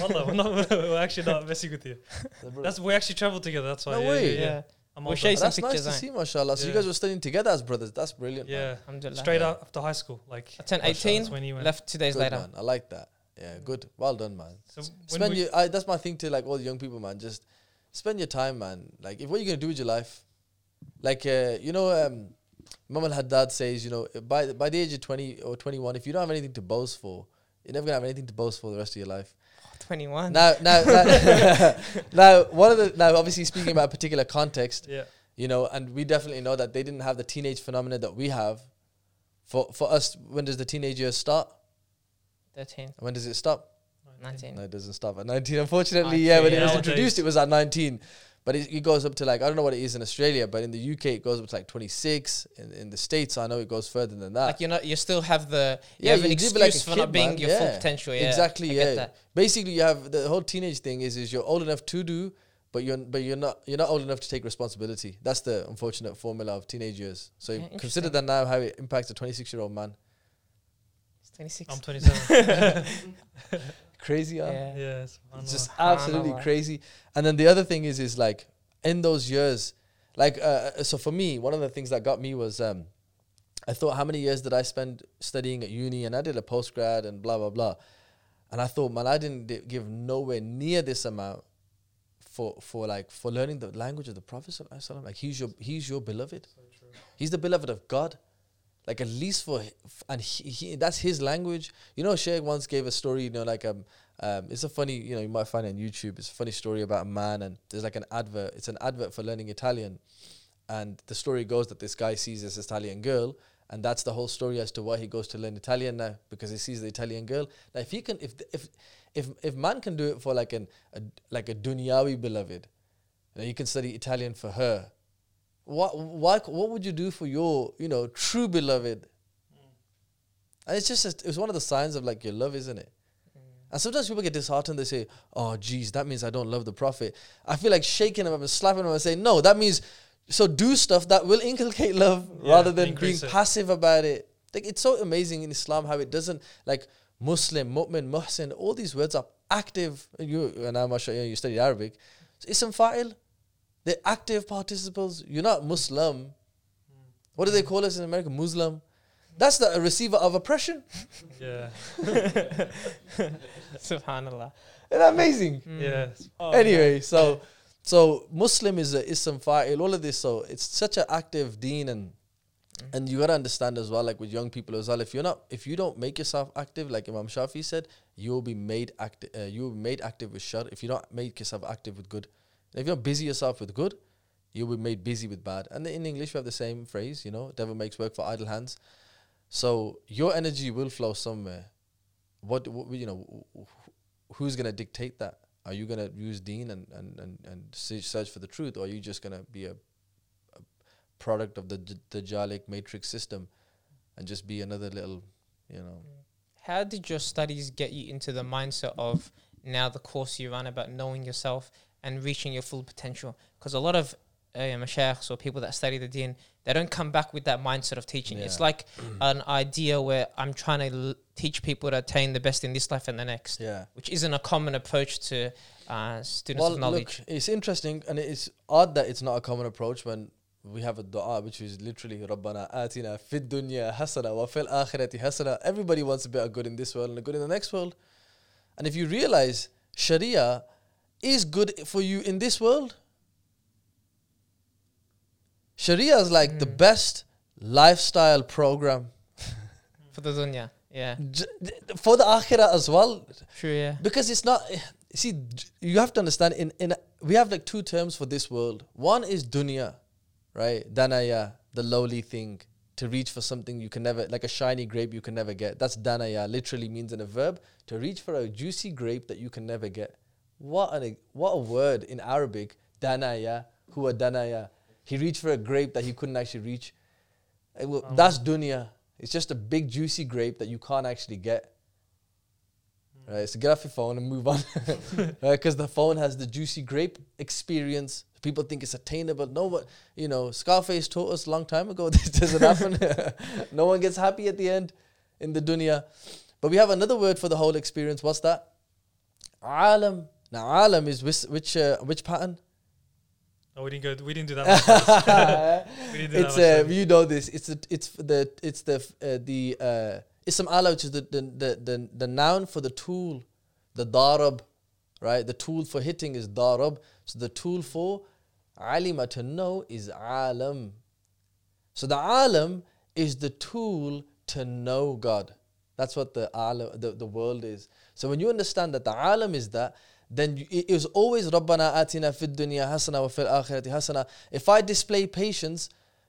Speaker 1: Wallah, we're, not, [LAUGHS] we're actually not messing with you. [LAUGHS] That's we actually traveled together. That's why.
Speaker 2: No
Speaker 1: yeah,
Speaker 2: way.
Speaker 1: Yeah,
Speaker 3: Yeah.
Speaker 1: yeah. I'm
Speaker 3: We'll
Speaker 1: older.
Speaker 3: show you some
Speaker 2: That's nice
Speaker 3: pictures.
Speaker 2: to see, mashallah. So you
Speaker 1: Yeah.
Speaker 2: guys were studying together as brothers. That's brilliant. man.
Speaker 1: Yeah.
Speaker 3: Alhamdulillah.
Speaker 1: Straight
Speaker 2: Yeah.
Speaker 1: out after high school, like.
Speaker 3: I turned
Speaker 2: Mashallah.
Speaker 3: 18,
Speaker 1: That's when you went.
Speaker 3: left two days
Speaker 2: Good,
Speaker 3: later.
Speaker 2: man. I like that. Yeah, good. Well done, man.
Speaker 1: So when
Speaker 2: spend
Speaker 1: we-
Speaker 2: your. I, that's my thing to like all the young people, man. Just spend your time, man. Like, if what you gonna do with your life, like, uh, you know, um, Imam Al Haddad says, you know, by by the age of twenty or twenty one, if you don't have anything to boast for, you're never gonna have anything to boast for the rest of your life.
Speaker 3: 21.
Speaker 2: Now, now, [LAUGHS] now, [LAUGHS] now, one of the now, obviously speaking about a particular context,
Speaker 1: Yeah.
Speaker 2: you know, and we definitely know that they didn't have the teenage phenomena that we have. For for us, when does the teenage years start?
Speaker 3: 13,
Speaker 2: When does it stop?
Speaker 3: 19.
Speaker 2: No, it doesn't stop at 19. Unfortunately,
Speaker 3: Okay,
Speaker 2: yeah, when it was
Speaker 1: nowadays.
Speaker 2: introduced, it was at 19. But it, it goes up to like, I don't know what it is in Australia, but in the UK, it goes up to like 26. In, in the States, I know it goes further than that.
Speaker 3: Like you're not, you still have the, you
Speaker 2: Yeah,
Speaker 3: have an
Speaker 2: you live like
Speaker 3: for
Speaker 2: kid,
Speaker 3: not being
Speaker 2: man.
Speaker 3: your full potential. Yeah,
Speaker 2: exactly,
Speaker 3: I
Speaker 2: yeah. Basically, you have the whole teenage thing is is you're old enough to do, but you're but you're not you're not old enough to take responsibility. That's the unfortunate formula of teenage years. So
Speaker 3: Yeah,
Speaker 2: consider that now how it impacts a 26 year old man.
Speaker 3: It's 26.
Speaker 1: I'm 27. [LAUGHS] [LAUGHS]
Speaker 2: Crazy, huh?
Speaker 3: yeah.
Speaker 1: yeah. It's
Speaker 2: It's just absolutely crazy. And then the other thing is, is like in those years, like uh, so for me, one of the things that got me was um, I thought how many years did I spend studying at uni, and I did a post grad and blah blah blah, and I thought, man, I didn't di- give nowhere near this amount for for like for learning the language of the Prophet sallallahu alaihi. Like he's your he's your beloved, he's the beloved of God. Like at least for and he, he that's his language. You know, Sheikh once gave a story. You know, like um, um, it's a funny. You know, you might find it on YouTube. It's a funny story about a man, and there's like an advert. It's an advert for learning Italian, and the story goes that this guy sees this Italian girl, and that's the whole story as to why he goes to learn Italian now because he sees the Italian girl. Now, if he can, if if if if man can do it for like an a, like a dunyawi beloved, you, know, you can study Italian for her. What why what would you do for your you know true beloved? And it's just a, it's one of the signs of like your love, isn't it? Mm. And sometimes people get disheartened. They say, "Oh, geez, that means I don't love the prophet." I feel like shaking them up and slapping them and saying, "No, that means so do stuff that will [LAUGHS] inculcate love
Speaker 1: Yeah,
Speaker 2: rather than being
Speaker 1: it.
Speaker 2: passive about it." Like it's so amazing in Islam how it doesn't like Muslim, Mu'min, Muhsin. All these words are active. You and I'm sure you studied Arabic. So ism fa'il, they're active participles. You're not Muslim. What do they call us in America? Muslim. That's the receiver of oppression.
Speaker 1: Yeah. [LAUGHS]
Speaker 3: Subhanallah.
Speaker 2: Isn't that amazing?
Speaker 1: Yeah.
Speaker 3: Oh,
Speaker 2: anyway, so so Muslim is a ism fa'il, all of this. So it's such an active deen and and you gotta understand as well, like with young people as well, if you're not if you don't make yourself active, like Imam Shafi said, you will be made active uh, you will be made active with shar if you don't make yourself active with good. If you don't busy yourself with good, you'll be made busy with bad. And in English we have the same phrase, you know, devil makes work for idle hands. So your energy will flow somewhere. What, what you know, wh- wh- who's gonna dictate that? Are you gonna use Deen and and and, and search for the truth, or are you just gonna be a, a product of the d- matrix system, and just be another little, you know?
Speaker 3: How did your studies get you into the mindset of now the course you run about knowing yourself and reaching your full potential? Because a lot of uh, mashaykhs or people that study the deen, they don't come back with that mindset of teaching. It's like [CLEARS THROAT] an idea where I'm trying to l- teach people to attain the best in this life and the next,
Speaker 2: Yeah.
Speaker 3: which isn't a common approach to uh, students
Speaker 2: Well,
Speaker 3: of knowledge.
Speaker 2: look, it's interesting and it's odd that it's not a common approach when we have a dua which is literally Rabbana atina fid dunya hasana wa fil akhirati hasana. Everybody wants a bit of good in this world and a good in the next world. And if you realize Sharia is good for you in this world, Sharia is like the
Speaker 3: Mm.
Speaker 2: best lifestyle program [LAUGHS]
Speaker 3: For the dunya, yeah.
Speaker 2: For the akhirah as well.
Speaker 3: True, yeah.
Speaker 2: because it's not see you have to understand in in we have like two terms for this world one is dunya right danaya the lowly thing to reach for something you can never like a shiny grape you can never get that's danaya literally means in a verb to reach for a juicy grape that you can never get what an what a word in arabic danaya huwa danaya he reached for a grape that he couldn't actually reach eh, well,
Speaker 1: Oh.
Speaker 2: that's dunya it's just a big juicy grape that you can't actually get hmm. right? So get off your phone and move on, [LAUGHS] because the phone has the juicy grape experience. People think it's attainable. No, but you know, Scarface taught us a long time ago [LAUGHS] this doesn't happen. [LAUGHS] no one gets happy at the end in the dunya. But we have another word for the whole experience. What's that? Alam. Now, alam is which which uh, which pattern?
Speaker 1: Oh, we didn't go. We didn't do that. [LAUGHS] [LAUGHS] We didn't do
Speaker 2: it's
Speaker 1: that
Speaker 2: uh, you know this. It's the it's the it's the uh, the uh, ism ala, which is the the, the the the noun for the tool, the darab, right? The tool for hitting is darab. So the tool for alima to know is alam. So the alam is the tool to know God. That's what the alam, the, the world is. So when you understand that the alam is that, then you, was always Rabbana atina fid dunya hasana wa fil akhirati hasana. If I display patience,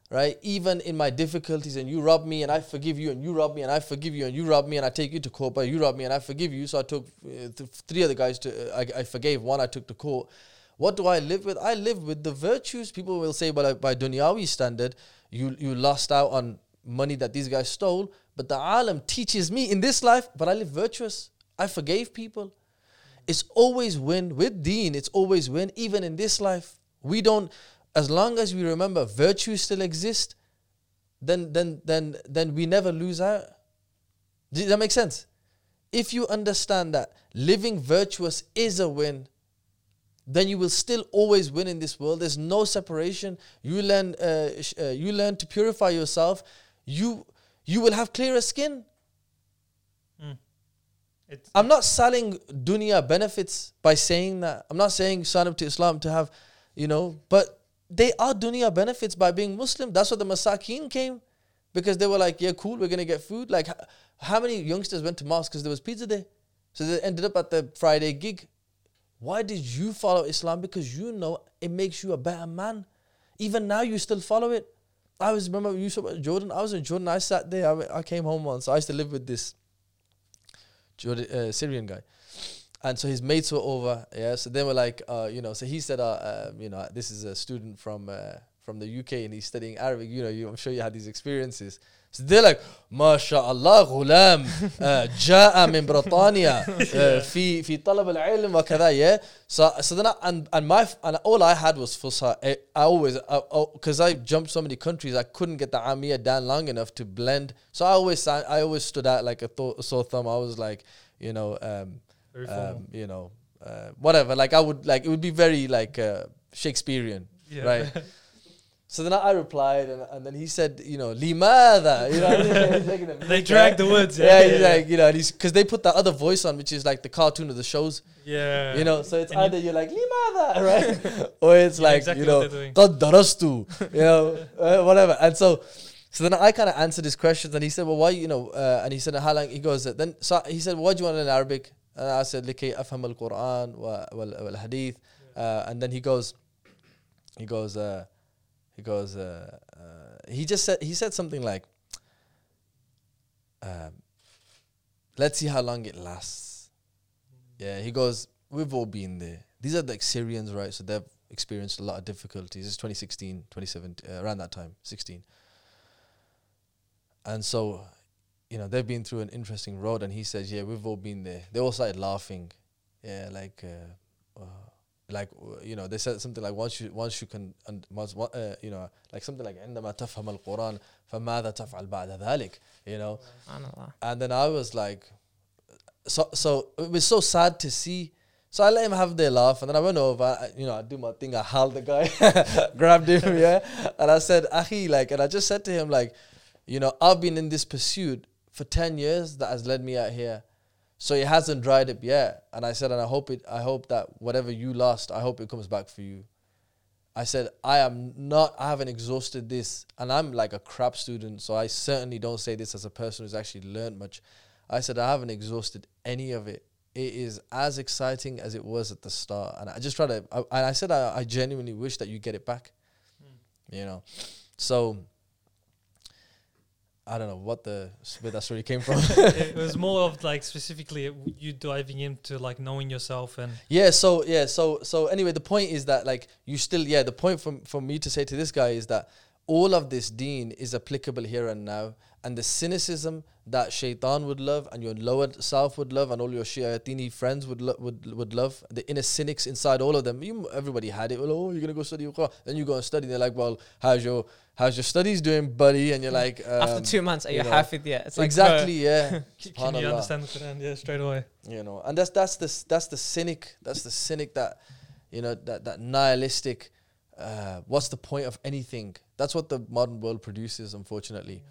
Speaker 2: right, even in my difficulties, and you rob me and I forgive you, and you rob me and I forgive you, and you rob me and I take you to court, but you rob me and I forgive you. So I took uh, th- three other guys to, uh, I, I forgave one, I took to court. What do I live with? I live with the virtues. People will say, but by dunyawi standard, you you lost out on money that these guys stole. But the alam teaches me in this life, but I live virtuous. I forgave people. It's always win with deen. It's always win, even in this life. We don't, as long as we remember virtue still exists, then then then then we never lose out. Does that make sense? If you understand that living virtuous is a win, then you will still always win in this world. There's no separation. You learn, uh, sh- uh, you learn to purify yourself. You, you will have clearer skin.
Speaker 1: It's,
Speaker 2: I'm not selling dunya benefits by saying that. I'm not saying sign up to Islam to have, you know, but they are dunya benefits by being Muslim. That's what the Masakin came because they were like, yeah, cool, we're to get food. Like, how many youngsters went to mosque because there was pizza day? So they ended up at the Friday gig. Why did you follow Islam? Because you know it makes you a better man. Even now, you still follow it. I was remember you saw Jordan. I was in Jordan. I sat there. I, I came home once. I used to live with this Jordan, uh, Syrian guy, and so his mates were over. Yeah, so they were like, uh, you know, so he said, uh, uh, you know, this is a student from uh, from the UK and he's studying Arabic. You know, you, I'm sure you had these experiences. So they're like, ما شاء الله غلام uh, جاء من بريطانيا uh, في في طلب العلم وكذا yeah so so then I, and and my f- and all I had was Fusha I, I always because I jumped so many countries I couldn't get the Amia down long enough to blend so I always sa- I always stood out like a th- sore thumb I was like you know um,
Speaker 1: very formal.
Speaker 2: um you know uh, whatever like I would like it would be very like uh, Shakespearean
Speaker 1: yeah.
Speaker 2: right [LAUGHS] so then I, I replied and, and then he said you know limada you know what I mean? He's making a
Speaker 1: they [LAUGHS]
Speaker 2: mic,
Speaker 1: drag
Speaker 2: right?
Speaker 1: the words.
Speaker 2: yeah, he's like, you know, and he's because they put that other voice on, which is like the cartoon of the shows,
Speaker 1: yeah.
Speaker 2: you know. So it's
Speaker 1: And you-
Speaker 2: either you're like Limada, [LAUGHS] right, [LAUGHS] or it's
Speaker 1: Yeah,
Speaker 2: like
Speaker 1: exactly
Speaker 2: you
Speaker 1: what
Speaker 2: know,
Speaker 1: they're doing.
Speaker 2: God darastu, you know, uh, whatever. And so, so then I kind of answered his questions, and he said, well, why, you know, uh, and he said, how long? He goes, uh, then so he said, what do you want in Arabic? And I said, لكي أفهم القرآن والحديث. Uh, and then he goes, he goes, uh, he goes, uh, uh, he just said, he said something like, um, let's see how long it lasts. Yeah, he goes, we've all been there. These are like Syrians, right? So they've experienced a lot of difficulties. It's 2016, 2017, uh, around that time, 16. And so, you know, they've been through an interesting road. And he says, yeah, we've all been there. They all started laughing. Yeah, like, uh, uh, like uh, you know, they said something like once you once you can and once wa- uh, you know like something like عندما تفهم القرآن فماذا تفعل بعد ذلك you know
Speaker 3: Subhanallah.
Speaker 2: and then I was like, so so it was so sad to see. So I let him have their laugh, and then I went over. I, you know, I do my thing. I held the guy, [LAUGHS] grabbed him, yeah, [LAUGHS] and I said, "Ahi," like, and I just said to him, like, you know, I've been in this pursuit for ten years that has led me out here, so it hasn't dried up yet. And I said, and I hope it. I hope that whatever you lost, I hope it comes back for you. I said, I am not, I haven't exhausted this. And I'm like a crap student, so I certainly don't say this as a person who's actually learned much. I said, I haven't exhausted any of it. It is as exciting as it was at the start. And I just try to, I, and I said, I, I genuinely wish that you get it back. Hmm. You know? So, I don't know what the, where that story came from. [LAUGHS] [LAUGHS]
Speaker 1: it was more of like specifically you diving into like knowing yourself and
Speaker 2: Yeah, so yeah, so so anyway, the point is that like you still yeah, the point from for me to say to this guy is that all of this deen is applicable here and now, and the cynicism that shaitan would love and your lower self would love and all your shayatini friends would lo- would would love the inner cynics inside all of them. You, everybody had it. Well, oh, you're gonna go study Quran. Then you go and study. They're like, well, how's your how's your studies doing, buddy? And you're like, um,
Speaker 3: After two months, are you
Speaker 2: you know,
Speaker 3: hafid yet? It's like,
Speaker 2: exactly, yeah. [LAUGHS]
Speaker 1: can you understand the Quran? Yeah, straight away.
Speaker 2: you know and that's that's the that's the cynic that's the cynic that you know that that nihilistic uh what's the point of anything that's what the modern world produces unfortunately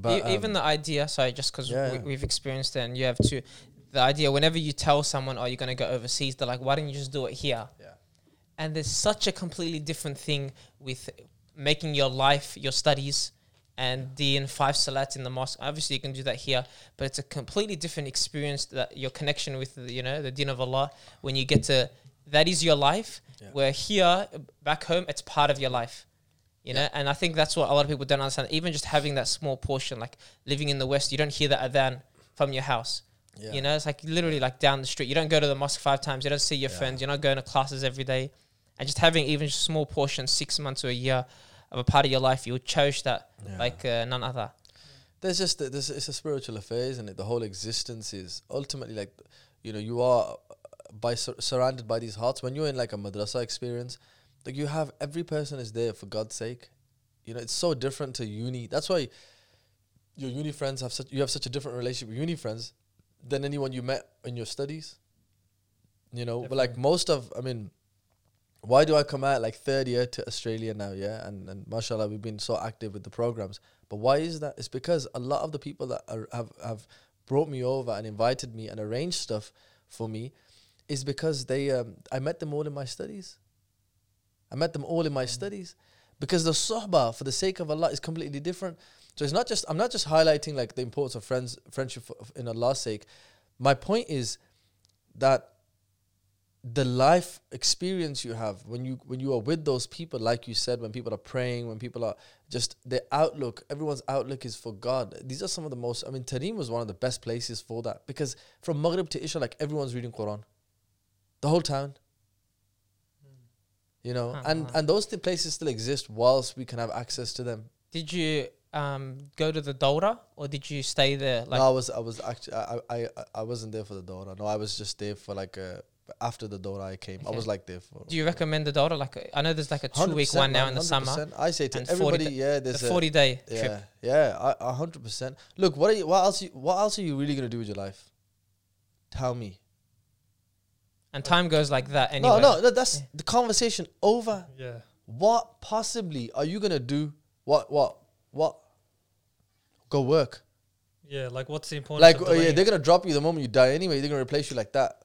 Speaker 2: but
Speaker 3: E- even
Speaker 2: um,
Speaker 3: the idea, sorry, just because
Speaker 2: yeah.
Speaker 3: we, we've experienced it and you have to, the idea, whenever you tell someone, oh, you're going to go overseas, they're like, why don't you just do it here?
Speaker 2: Yeah.
Speaker 3: And there's such a completely different thing with making your life, your studies, and deen five salats in the mosque. Obviously, you can do that here, but it's a completely different experience that your connection with the, you know the deen of Allah when you get to that is your life.
Speaker 2: Yeah.
Speaker 3: Where here back home, it's part of your life. You know, and I think that's what a lot of people don't understand. Even just having that small portion, like living in the West, you don't hear the adhan from your house.
Speaker 2: Yeah.
Speaker 3: You know, it's like literally like down the street. You don't go to the mosque five times. You don't see your
Speaker 2: Yeah.
Speaker 3: friends. You're not going to classes every day. And just having even just small portions, six months or a year of a part of your life, you'll cherish that
Speaker 2: Yeah.
Speaker 3: like uh, none other.
Speaker 2: there's just the- this it's a spiritual affair isn't it the whole existence is ultimately like you know you are uh, by sur- surrounded by these hearts when you're in like a madrasa experience like you have every person is there for god's sake. You know it's so different to uni. That's why your uni friends have such you have such a different relationship with uni friends than anyone you met in your studies. You know but like most of i mean why do i come out like third year to australia now yeah? And and mashallah we've been so active with the programs. But why is that? It's because a lot of the people that are, have have brought me over and invited me and arranged stuff for me is because they um, I met them all in my studies. I met them all in my studies. Because the sohbah for the sake of Allah is completely different. So it's not just I'm not just highlighting like the importance of friends friendship for, in Allah's sake. My point is that the life experience you have when you when you are with those people like you said when people are praying when people are just their outlook everyone's outlook is for god. These are some of the most i mean tareem was one of the best places for that. Because from maghrib to isha like everyone's reading quran. The whole town you know and
Speaker 3: Uh-huh.
Speaker 2: and those th- places still exist whilst we can have access to them
Speaker 3: Did you um, go to the Dora or did you stay there? Like,
Speaker 2: no i was i was actually I, I i wasn't there for the dora no i was just there for like a after the dora i came i was like there for
Speaker 3: do you recommend the Dora? Like, I know there's like a two week one now
Speaker 2: man,
Speaker 3: in the summer,
Speaker 2: I say to
Speaker 3: and 40
Speaker 2: everybody,
Speaker 3: da-
Speaker 2: yeah, there's a
Speaker 3: 40 day trip.
Speaker 2: yeah, yeah, I- a hundred percent. Look, what are you? What else? You, what else are you really gonna do with your life? Tell me.
Speaker 3: And time goes like that anyway.
Speaker 2: No, no, no. That's
Speaker 3: Yeah.
Speaker 2: the conversation over.
Speaker 1: Yeah.
Speaker 2: What possibly are you gonna do? What? What? What? Go work.
Speaker 1: Yeah. Like, what's the importance?
Speaker 2: Like,
Speaker 1: of
Speaker 2: oh, yeah, they're gonna drop you the moment you die anyway. They're gonna replace you like that.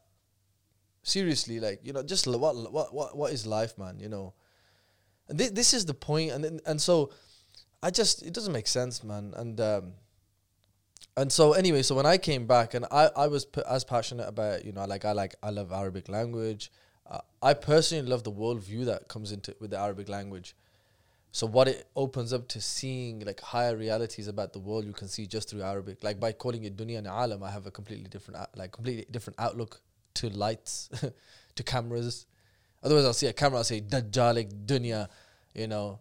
Speaker 2: Seriously, like you know, just l- what what what what is life, man? You know, and thi- this is the point, and then, and so, I just it doesn't make sense, man, and um, and so anyway, so when I came back, and I I was p- as passionate about you know like I like I love Arabic language. Uh, I personally love the worldview that comes into with the Arabic language. So what it opens up to seeing like higher realities about the world you can see just through Arabic. Like by calling it dunya and alam, I have a completely different out- like completely different outlook to lights, [LAUGHS] to cameras. Otherwise, I'll see a camera, I'll say dajjalik dunya, you know.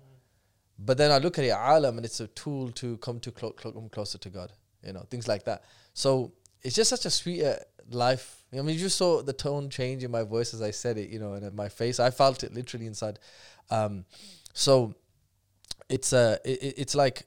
Speaker 2: But then I look at it alam, and it's a tool to come to clo- clo- come closer to God, you know, things like that. So it's just such a sweet uh, life. I mean, you saw the tone change in my voice as I said it, you know, and my face. I felt it literally inside. Um, so it's uh, it- it's like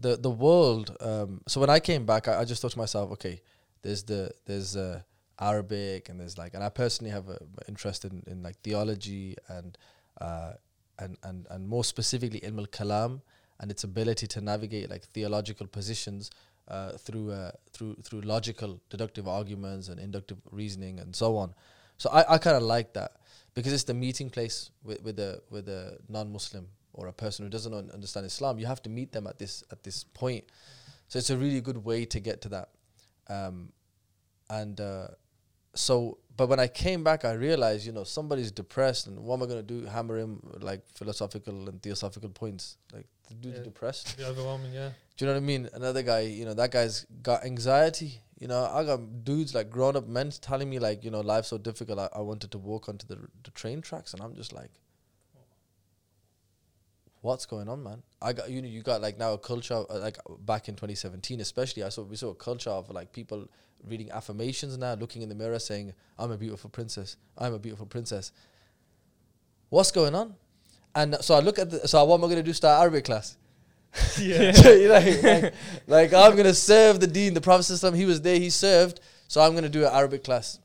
Speaker 2: the the world. Um, so when I came back, I, I just thought to myself, okay, there's the there's uh, Arabic and there's like, and I personally have an interest in, in like theology and uh, and and and more specifically ilm al kalam and its ability to navigate like theological positions uh, through uh, through through logical deductive arguments and inductive reasoning and so on. So I, I kind of like that because it's the meeting place with with a with a non-Muslim or a person who doesn't un- understand Islam. You have to meet them at this at this point. So it's a really good way to get to that. Um, and uh, so, but when I came back, I realized, you know, somebody's depressed, and what am I going to do? Hammer him like philosophical and theosophical points. Like the dude's
Speaker 1: Yeah.
Speaker 2: depressed.
Speaker 1: Overwhelming. Yeah. [LAUGHS]
Speaker 2: Do you know what I mean? Another guy, you know, that guy's got anxiety. You know, I got dudes like grown up men telling me like, you know, life's so difficult. I, I wanted to walk onto the the train tracks, and I'm just like, what's going on, man? I got you know, you got like now a culture of, uh, like back in 2017, especially. I saw we saw a culture of like people reading affirmations now, looking in the mirror, saying, "I'm a beautiful princess. I'm a beautiful princess." What's going on? And so I look at the so what am I going to do? Start Arabic class. [LAUGHS]
Speaker 1: Yeah. [LAUGHS]
Speaker 2: So, you know, like, like I'm gonna serve the deen, the Prophet Sallam, he was there, he served, so I'm gonna do an Arabic class.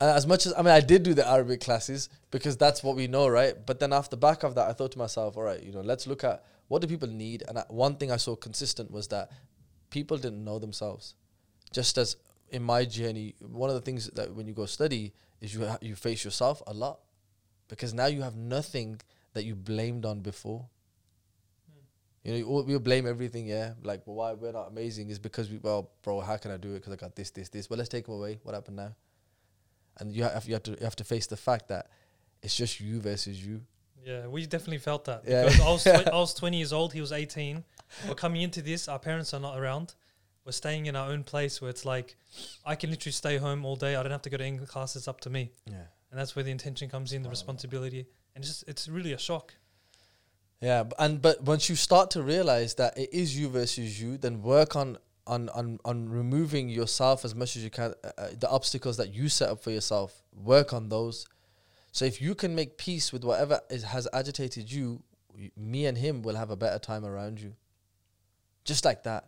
Speaker 2: And as much as I mean, I did do the Arabic classes because that's what we know, right? But then off the back of that, I thought to myself, all right, you know, let's look at what do people need. And I, one thing I saw consistent was that people didn't know themselves. Just as in my journey, one of the things that when you go study is you ha- you face yourself a lot, because now you have nothing that you blamed on before. Hmm. You know, you all- we'll blame everything, yeah. Like, but why we're not amazing is because we, well, bro, how can I do it? Because I got this, this, this. Well, let's take them away. What happened now? And you have, you have to, you have to face the fact that it's just you versus you.
Speaker 1: Yeah, we definitely felt that
Speaker 2: Yeah.
Speaker 1: because I was tw- [LAUGHS] I was 20 years old. He was 18. We're coming into this. Our parents are not around. We're staying in our own place where it's like I can literally stay home all day. I don't have to go to English classes. It's up to me,
Speaker 2: Yeah.
Speaker 1: And that's where the intention comes in, the responsibility, and just it's really a shock.
Speaker 2: Yeah, and but once you start to realize that it is you versus you, then work on on on on removing yourself as much as you can. Uh, uh, the obstacles that you set up for yourself, work on those. So if you can make peace with whatever is, has agitated you, me and him will have a better time around you. Just like that.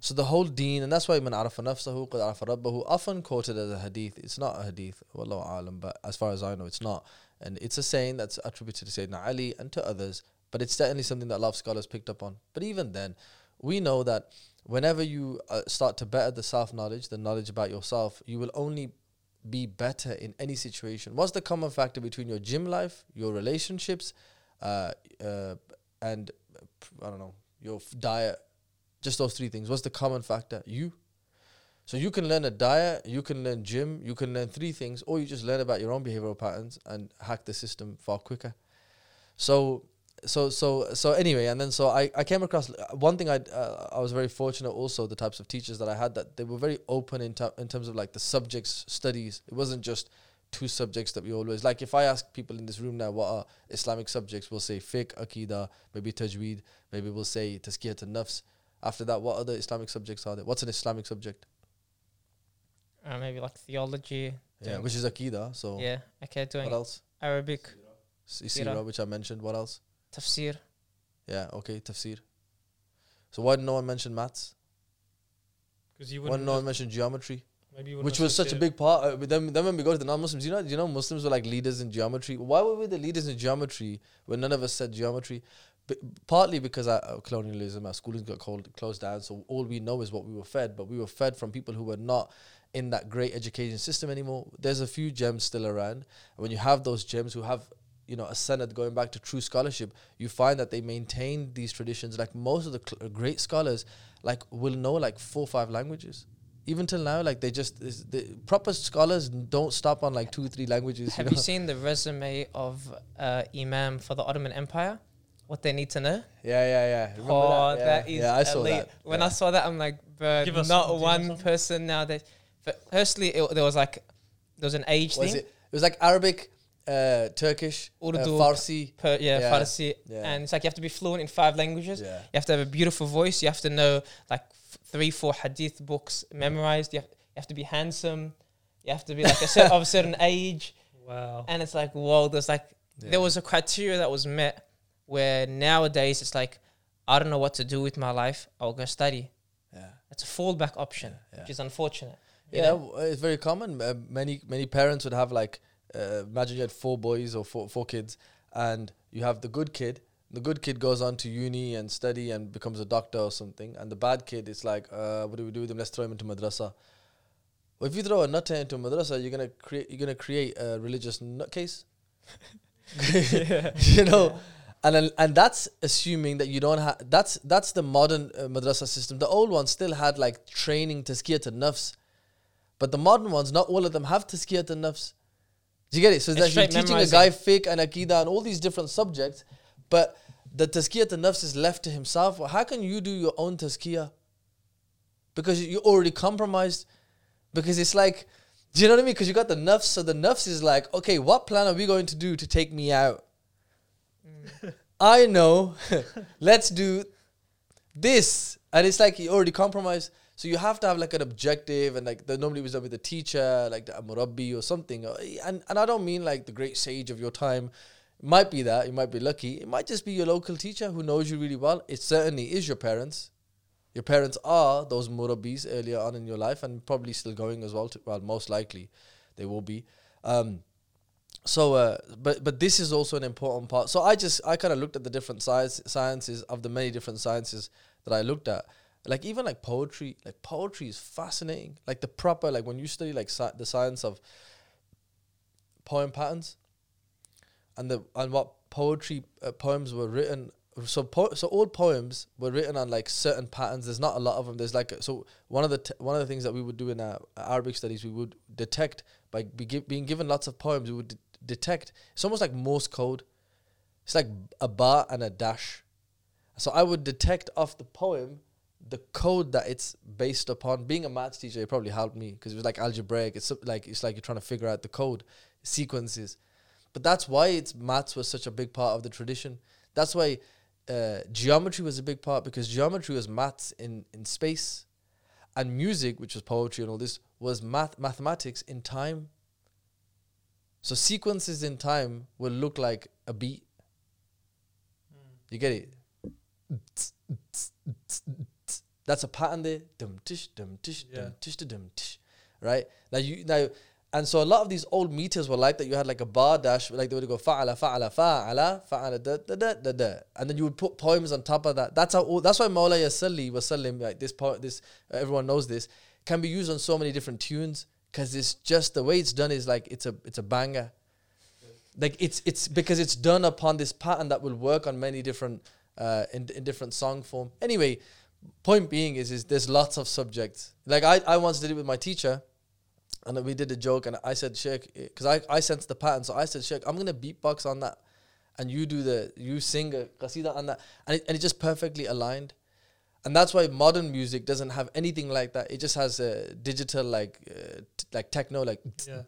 Speaker 2: So the whole deen, and that's why man arafa nafsahu qad arafa rabbahu, often quoted as a hadith. It's not a hadith, wallahu alam, but as far as I know, it's not. And it's a saying that's attributed to Sayyidina Ali and to others, but it's certainly something that a lot of scholars picked up on. But even then, we know that whenever you uh, start to better the self knowledge, the knowledge about yourself, you will only be better in any situation. What's the common factor between your gym life, your relationships, uh, uh, and uh, I don't know, your diet? Just those three things. What's the common factor? You. So you can learn a diet, you can learn gym, you can learn three things, or you just learn about your own behavioral patterns and hack the system far quicker. So so so so anyway, and then so I, I came across uh, one thing I uh, I was very fortunate also the types of teachers that I had that they were very open in ter- in terms of like the subjects studies. It wasn't just two subjects that we always like. If I ask people in this room now what are Islamic subjects, we'll say fiqh, akida, maybe tajweed, maybe we'll say tazkiyat and nafs. After that, what other Islamic subjects are there? What's an Islamic subject?
Speaker 3: Uh, maybe like theology.
Speaker 2: Yeah, which is akida. So
Speaker 3: yeah. Okay, doing
Speaker 2: what else?
Speaker 3: Arabic,
Speaker 2: S- Sirah,
Speaker 3: Sirah.
Speaker 2: which I mentioned. What else?
Speaker 3: tafsir.
Speaker 2: Yeah, okay, tafsir. So why did no one mention maths?
Speaker 1: Because you wouldn't
Speaker 2: did no one
Speaker 1: have-
Speaker 2: mention geometry?
Speaker 1: maybe
Speaker 2: Which was such a big part. Uh, then, then when we go to the non-Muslims, you know, you know, Muslims were like leaders in geometry. Why were we the leaders in geometry when none of us said geometry? B- partly because our, uh, colonialism, our schooling got cold, closed down. So all we know is what we were fed. But we were fed from people who were not in that great education system anymore. There's a few gems still around. And when you have those gems who have, you know, a sanad going back to true scholarship, you find that they maintain these traditions. Like most of the cl- great scholars, like will know like four or five languages. Even till now, like they just the proper scholars don't stop on like two, three languages.
Speaker 3: Have
Speaker 2: you,
Speaker 3: you seen the resume of uh, Imam for the Ottoman Empire? What they need to know?
Speaker 2: Yeah, yeah, yeah. Remember
Speaker 3: oh,
Speaker 2: that? Yeah.
Speaker 3: that is
Speaker 2: yeah, I saw
Speaker 3: elite.
Speaker 2: that.
Speaker 3: When
Speaker 2: yeah.
Speaker 3: I saw that, I'm like, bro,
Speaker 1: us
Speaker 3: not
Speaker 1: some-
Speaker 3: one
Speaker 1: some.
Speaker 3: person nowadays. But firstly, it, there was like, there was an age
Speaker 2: was
Speaker 3: thing.
Speaker 2: it? It was like Arabic, uh, Turkish, uh,
Speaker 3: Urdu,
Speaker 2: Farsi.
Speaker 3: Per, yeah,
Speaker 2: Yeah,
Speaker 3: Farsi.
Speaker 2: yeah.
Speaker 3: And it's like you have to be fluent in five languages.
Speaker 2: Yeah.
Speaker 3: You have to have a beautiful voice. You have to know like f- three, four hadith books memorized. You have, you have to be handsome. You have to be like a cer- of a certain [LAUGHS] age.
Speaker 1: Wow.
Speaker 3: And it's like, whoa, there's like,
Speaker 2: Yeah.
Speaker 3: there was a criteria that was met where nowadays it's like, I don't know what to do with my life. I'll go study.
Speaker 2: Yeah.
Speaker 3: That's a fallback option,
Speaker 2: Yeah,
Speaker 3: which is unfortunate. you
Speaker 2: Yeah,
Speaker 3: know?
Speaker 2: it's very common. Uh, many many parents would have like, uh, imagine you had four boys or four four kids, and you have the good kid. The good kid goes on to uni and study and becomes a doctor or something, and the bad kid is like, uh, what do we do with him? Let's throw him into madrasa. Well, if you throw a nutter into madrasa, you're gonna create you're gonna create a religious nutcase. [LAUGHS] [LAUGHS] you know, and and that's assuming that you don't have. That's that's the modern uh, madrasa system. The old one still had like training tazkiyat and nafs, but the modern ones, not all of them have tazkiyat and nafs. Do you get it? So that you're teaching a guy fiqh and akida and all these different subjects, but the tazkiyat and nafs is left to himself. Well, how can you do your own tazkiyah? Because you're already compromised. Because it's like, do you know what I mean? Because you got the nafs, so the nafs is like, okay, what plan are we going to do to take me out? I know. [LAUGHS] Let's do this. And it's like you already compromised. So you have to have like an objective and like the normally was with the teacher, like the Amurabbi or something. Uh, And and I don't mean like the great sage of your time. It might be that, you might be lucky. It might just be your local teacher who knows you really well. It certainly is your parents. Your parents are those murabbis earlier on in your life and probably still going as well. To, well, most likely they will be. Um, so, uh, but but this is also an important part. So I just I kind of looked at the different science sciences of the many different sciences that I looked at. Like even like poetry, like poetry is fascinating. Like the proper like when you study like sci- the science of poem patterns, and the and what poetry uh, poems were written so po- so old poems were written on like certain patterns. There's not a lot of them. There's like so one of the one of the things that we would do in our Arabic studies, we would detect by be gi- being given lots of poems. We would detect. It's almost like Morse code. It's like a bar and a dash. So I would detect off the poem the code that it's based upon. Being a maths teacher, it probably helped me because it was like algebraic. It's like it's like you're trying to figure out the code sequences. But that's why it's maths was such a big part of the tradition. That's why uh, geometry was a big part because geometry was maths in, in space, and music, which was poetry and all this, was math mathematics in time. So sequences in time will look like a beat. You get it? That's a pattern there. Dum tish, dum tish, dum tish, dum tish. Right now, you now, and so a lot of these old meters were like that. You had like a bar dash, like they would go fa'ala, fa'ala, fa'ala, fa'ala, da da da da da, and then you would put poems on top of that. That's how. All, that's why Mawlaya Salli was selling like this. Po- this uh, everyone knows this can be used on so many different tunes because it's just the way it's done is like it's a it's a banger. Like it's it's because it's done upon this pattern that will work on many different uh in in different song form. Anyway, point being is is there's lots of subjects. Like I I once did it with my teacher, and we did a joke, and I said Sheikh because I I sensed the pattern, so I said Sheikh I'm gonna beatbox on that, and you do the you sing a qasida on that, and it, and it just perfectly aligned. And that's why modern music doesn't have anything like that. It just has a digital like uh, t- like techno like
Speaker 1: Yeah.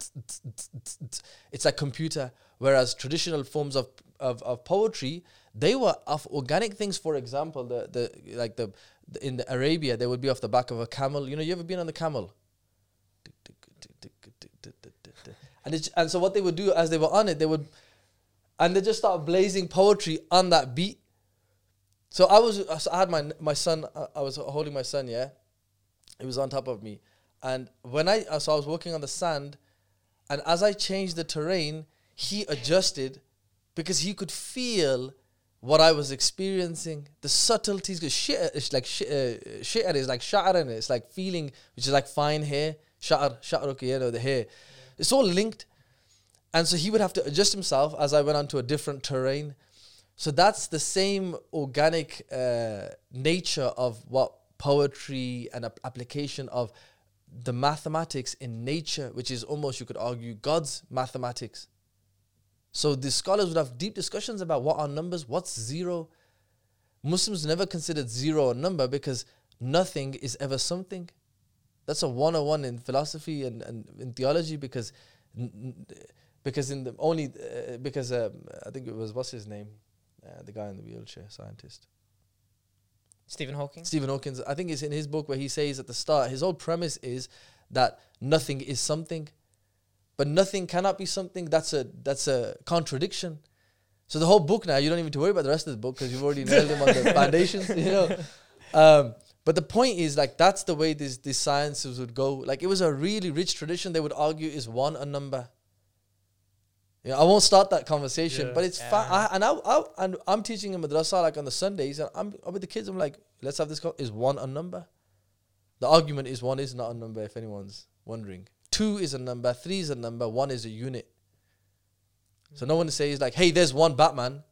Speaker 2: it's like computer. Whereas traditional forms of, of, of poetry they were of organic things. For example the, the like the, the in the arabia they would be off the back of a camel. You know you ever been on the camel? And it's, and so what they would do as they were on it they would and they just start blazing poetry on that beat so i was so i had my my son uh, i was holding my son yeah he was on top of me and when i uh, so i was walking on the sand and as I changed the terrain, he adjusted because he could feel what I was experiencing, the subtleties. Because shi'r, it's like shi'r, uh, is like it. It's like feeling, which is like fine hair, sha'r, sha'r, you know, the hair. It's all linked. And so he would have to adjust himself as I went onto a different terrain. So that's the same organic uh, nature of what poetry and ap- application of the mathematics in nature, which is almost, you could argue, God's mathematics. So the scholars would have deep discussions about what are numbers, what's zero. Muslims never considered zero a number because nothing is ever something. That's a 101 in philosophy and, and in theology because because in the only uh, because um, I think it was what's his name, uh, the guy in the wheelchair, scientist.
Speaker 3: Stephen Hawking.
Speaker 2: Stephen Hawking. I think it's in his book where he says at the start, his whole premise is that nothing is something, but nothing cannot be something. That's a that's a contradiction. So the whole book now, you don't even to worry about the rest of the book because you've already nailed him on the [LAUGHS] foundations, you know. Um, but the point is like that's the way these these sciences would go. Like it was a really rich tradition. They would argue is one a number. Yeah, I won't start that conversation,
Speaker 1: Yeah.
Speaker 2: but it's
Speaker 3: Yeah.
Speaker 2: I, and I, I and I'm teaching in madrasa like on the Sundays, and I'm, I'm with the kids. I'm like, let's have this. Co- is one a number? The argument is one is not a number. If anyone's wondering, two is a number, three is a number, one is a unit. So no one says like, hey, there's one Batman.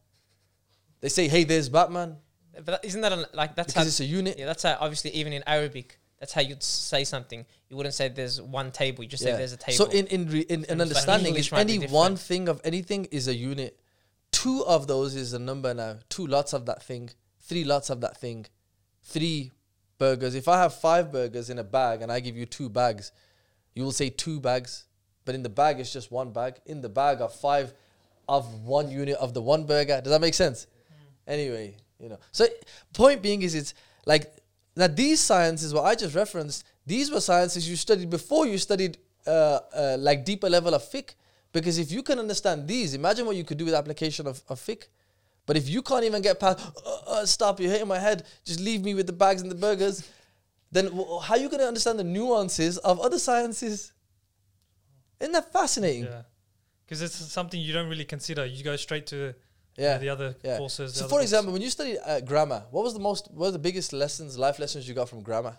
Speaker 2: They say, hey, there's Batman
Speaker 3: But that, isn't that a, like that's how?
Speaker 2: because it's a unit.
Speaker 3: Yeah, that's how. Obviously, even in Arabic, that's how you'd say something. You wouldn't say there's one table. You just say there's a table.
Speaker 2: So in in re, in, in
Speaker 3: like
Speaker 2: understanding, any one thing of anything is a unit. Two of those is a number now. Two lots of that thing. Three lots of that thing. Three burgers. If I have five burgers in a bag and I give you two bags, you will say two bags. But in the bag, it's just one bag. In the bag are five of one unit of the one burger. Does that make sense? Mm. Anyway, you know. So point being is it's like that these sciences what I just referenced, these were sciences you studied before you studied uh, uh, like deeper level of fiqh. Because if you can understand these, imagine what you could do with application of, of fiqh. But if you can't even get past, uh, uh, stop, you're hitting my head, just leave me with the bags and the burgers, then how are you going to understand the nuances of other sciences? Isn't that fascinating?
Speaker 1: Yeah. Because it's something you don't really consider. You go straight to
Speaker 2: Yeah.
Speaker 1: the other
Speaker 2: yeah.
Speaker 1: courses. the
Speaker 2: So,
Speaker 1: other
Speaker 2: for
Speaker 1: books.
Speaker 2: example, when you studied uh, grammar, what was the most, what were the biggest lessons, life lessons you got from grammar?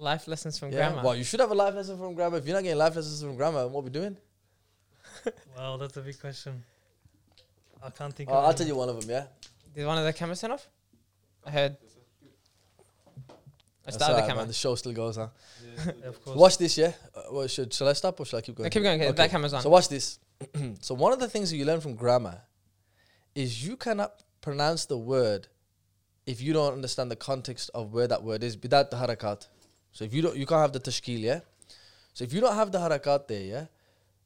Speaker 3: life lessons from
Speaker 2: Yeah.
Speaker 3: grammar.
Speaker 2: Well, you should have a life lesson from grammar. If you're not getting life lessons from grammar, what are we doing? [LAUGHS]
Speaker 1: well, that's a big question. I can't think.
Speaker 2: Oh,
Speaker 1: of
Speaker 2: I'll
Speaker 1: any.
Speaker 2: tell you one of them. Yeah.
Speaker 3: Did one of the cameras turn off? I heard. I
Speaker 2: That's
Speaker 3: started the camera.
Speaker 2: man. The show still goes, huh?
Speaker 1: Yeah, [LAUGHS] of course.
Speaker 2: Watch this, yeah. Uh, well, should shall I stop or shall I keep going?
Speaker 3: No, keep going.
Speaker 2: Okay.
Speaker 3: That camera's on.
Speaker 2: So watch this. [CLEARS THROAT] so one of the things that you learn from grammar is you cannot pronounce the word if you don't understand the context of where that word is, without the harakat. So if you don't, you can't have the tashkil, yeah. So if you don't have the harakat there, yeah,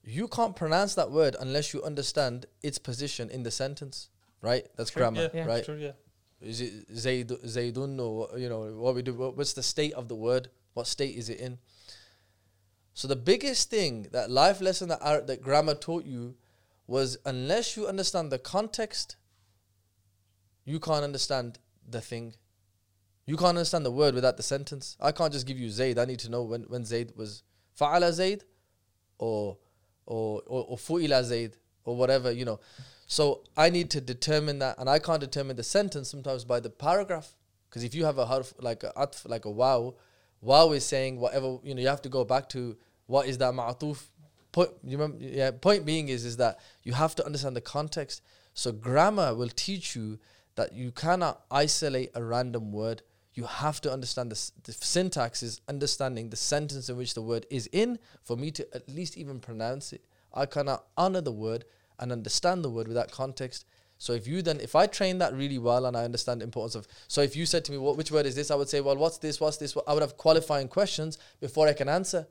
Speaker 2: you can't pronounce that word unless you understand its position in the sentence, right? That's
Speaker 1: True,
Speaker 2: grammar,
Speaker 1: yeah,
Speaker 3: Yeah.
Speaker 2: right?
Speaker 1: True, yeah.
Speaker 2: Is it Zayd, Zaydun or you know what we do? What, what's the state of the word? What state is it in? So the biggest thing that life lesson that that grammar taught you was unless you understand the context, you can't understand the thing. You can't understand the word without the sentence. I can't just give you Zayd. I need to know when when Zayd was fa'ala Zayd, or or or, or fu'ila Zayd or whatever you know. So I need to determine that, and I can't determine the sentence sometimes by the paragraph. Because if you have a harf like a atf, like a wow, wow is saying whatever you know. You have to go back to what is that ma'atuf. Point, you remember, yeah. Point being is is that you have to understand the context. So grammar will teach you that you cannot isolate a random word. You have to understand the, the syntax is understanding the sentence in which the word is in for me to at least even pronounce it. I cannot honor the word and understand the word without context. So if you then, if I train that really well and I understand the importance of, so if you said to me, what, which word is this? I would say, well, what's this? What's this? I would have qualifying questions before I can answer.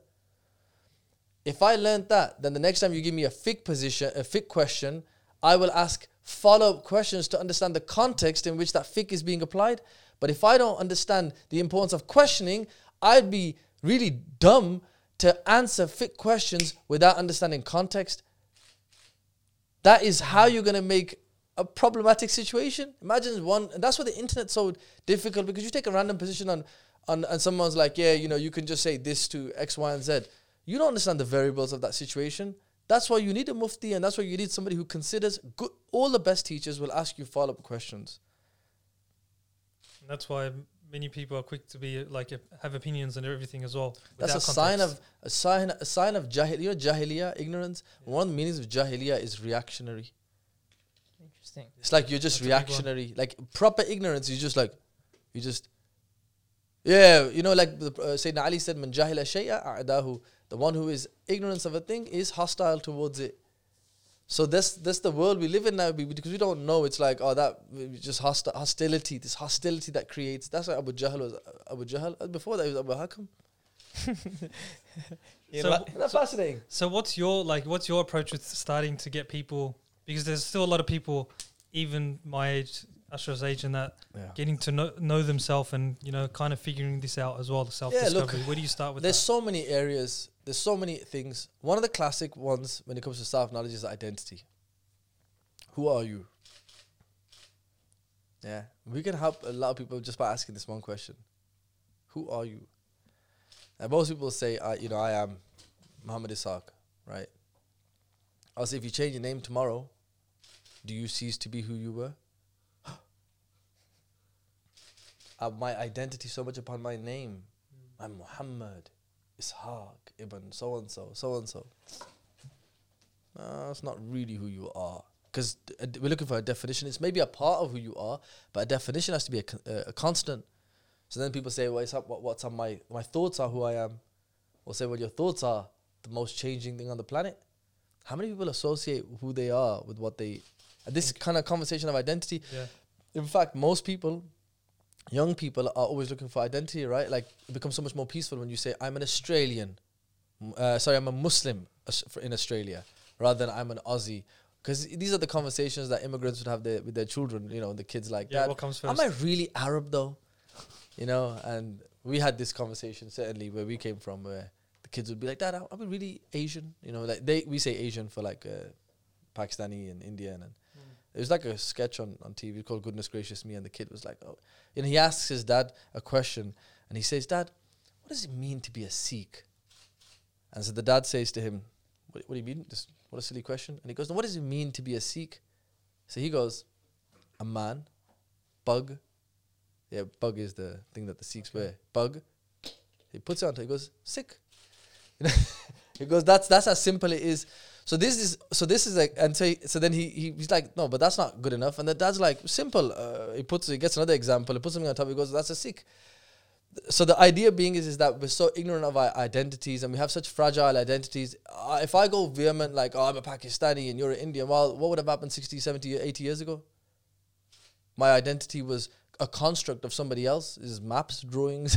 Speaker 2: If I learned that, then the next time you give me a fiqh position, a fiqh question, I will ask follow-up questions to understand the context in which that fiqh is being applied. But if I don't understand the importance of questioning, I'd be really dumb to answer fiqh questions without understanding context. That is how you're going to make a problematic situation. Imagine one, and that's why the internet's so difficult because you take a random position on, on, and someone's like, yeah, you know, you can just say this to X, Y, and Z. You don't understand the variables of that situation. That's why you need a mufti, and that's why you need somebody who considers good. All the best teachers will ask you follow up questions.
Speaker 1: And that's why many people are quick to be like have opinions and everything as well.
Speaker 2: That's a
Speaker 1: without
Speaker 2: sign of a sign a sign of jahil. You know, jahiliya, ignorance. One of the meanings of jahiliya is reactionary.
Speaker 3: Interesting.
Speaker 2: It's like you're just
Speaker 1: That's a big one.
Speaker 2: reactionary. Like proper ignorance, you just like, you just, yeah, you know, like the, uh, Sayyidina Ali said, "Man jahila shay'a a'dahu." The one who is ignorance of a thing is hostile towards it. So that's that's the world we live in now because we don't know. It's like oh that we just hosti- hostility, this hostility that creates. That's why Abu Jahl was Abu Jahl. Uh, Before that, he was Abu Hakam.
Speaker 3: Yeah, [LAUGHS]
Speaker 1: So-
Speaker 3: like-
Speaker 2: Isn't fascinating?
Speaker 1: So what's your like? What's your approach with starting to get people? Because there's still a lot of people, even my age, Ashraf's age, and that
Speaker 2: Yeah.
Speaker 1: getting to know, know themselves and you know kind of figuring this out as well. The self
Speaker 2: look,
Speaker 1: discovery. Where do you start with
Speaker 2: There's
Speaker 1: that?
Speaker 2: so many areas. There's so many things. One of the classic ones when it comes to self knowledge is identity. Who are you? Yeah, we can help a lot of people just by asking this one question: Who are you? And most people say, "I, you know, I am Mohammed Isaaq," right? I'll say, if you change your name tomorrow, do you cease to be who you were? [GASPS] uh, my identity so much upon my name. I'm Muhammad, Isaaq, Ibn, so and so, so and so. No, that's not really who you are. Because we're looking for a definition. It's maybe a part of who you are, but a definition has to be a, con- uh, a constant. So then people say, well, it's up, what, what's on my, my thoughts are who I am. Or say, well, your thoughts are the most changing thing on the planet. How many people associate who they are with what they. And this kind of conversation of identity,
Speaker 1: yeah.
Speaker 2: in fact, most people, young people, are always looking for identity, right? Like it becomes so much more peaceful when you say, "I'm an Australian," uh, sorry, I'm a Muslim in Australia, rather than I'm an Aussie. Because these are the conversations that immigrants would have their, with their children. You know, the kids like
Speaker 1: Yeah.
Speaker 2: that.
Speaker 1: What comes
Speaker 2: Am? I really Arab though? You know, and we had this conversation certainly where we came from, where the kids would be like, "Dad, we really Asian?" You know, like they we say Asian for like uh, Pakistani and Indian, and it was like a sketch on on TV called "Goodness Gracious Me," and the kid was like, "Oh," and he asks his dad a question, and he says, "Dad, what does it mean to be a Sikh?" And so the dad says to him, "What, what do you mean? This, what a silly question!" And he goes, "No, what does it mean to be a Sikh?" So he goes, "A man, bug." Yeah, bug is the thing that the Sikhs
Speaker 1: Okay.
Speaker 2: wear. Bug. He puts it on. He goes sick. [LAUGHS] He goes. That's that's how simple it is. So this is so this is like and he, so then he, he he's like no but that's not good enough. And the dad's like simple. Uh, he puts he gets another example. He puts something on top. He goes that's a sikh. So the idea being is, is that we're so ignorant of our identities and we have such fragile identities. Uh, if i go vehement like oh i'm a pakistani and you're an indian well what would have happened 60 70 80 years ago? My identity was a construct of somebody else's maps drawings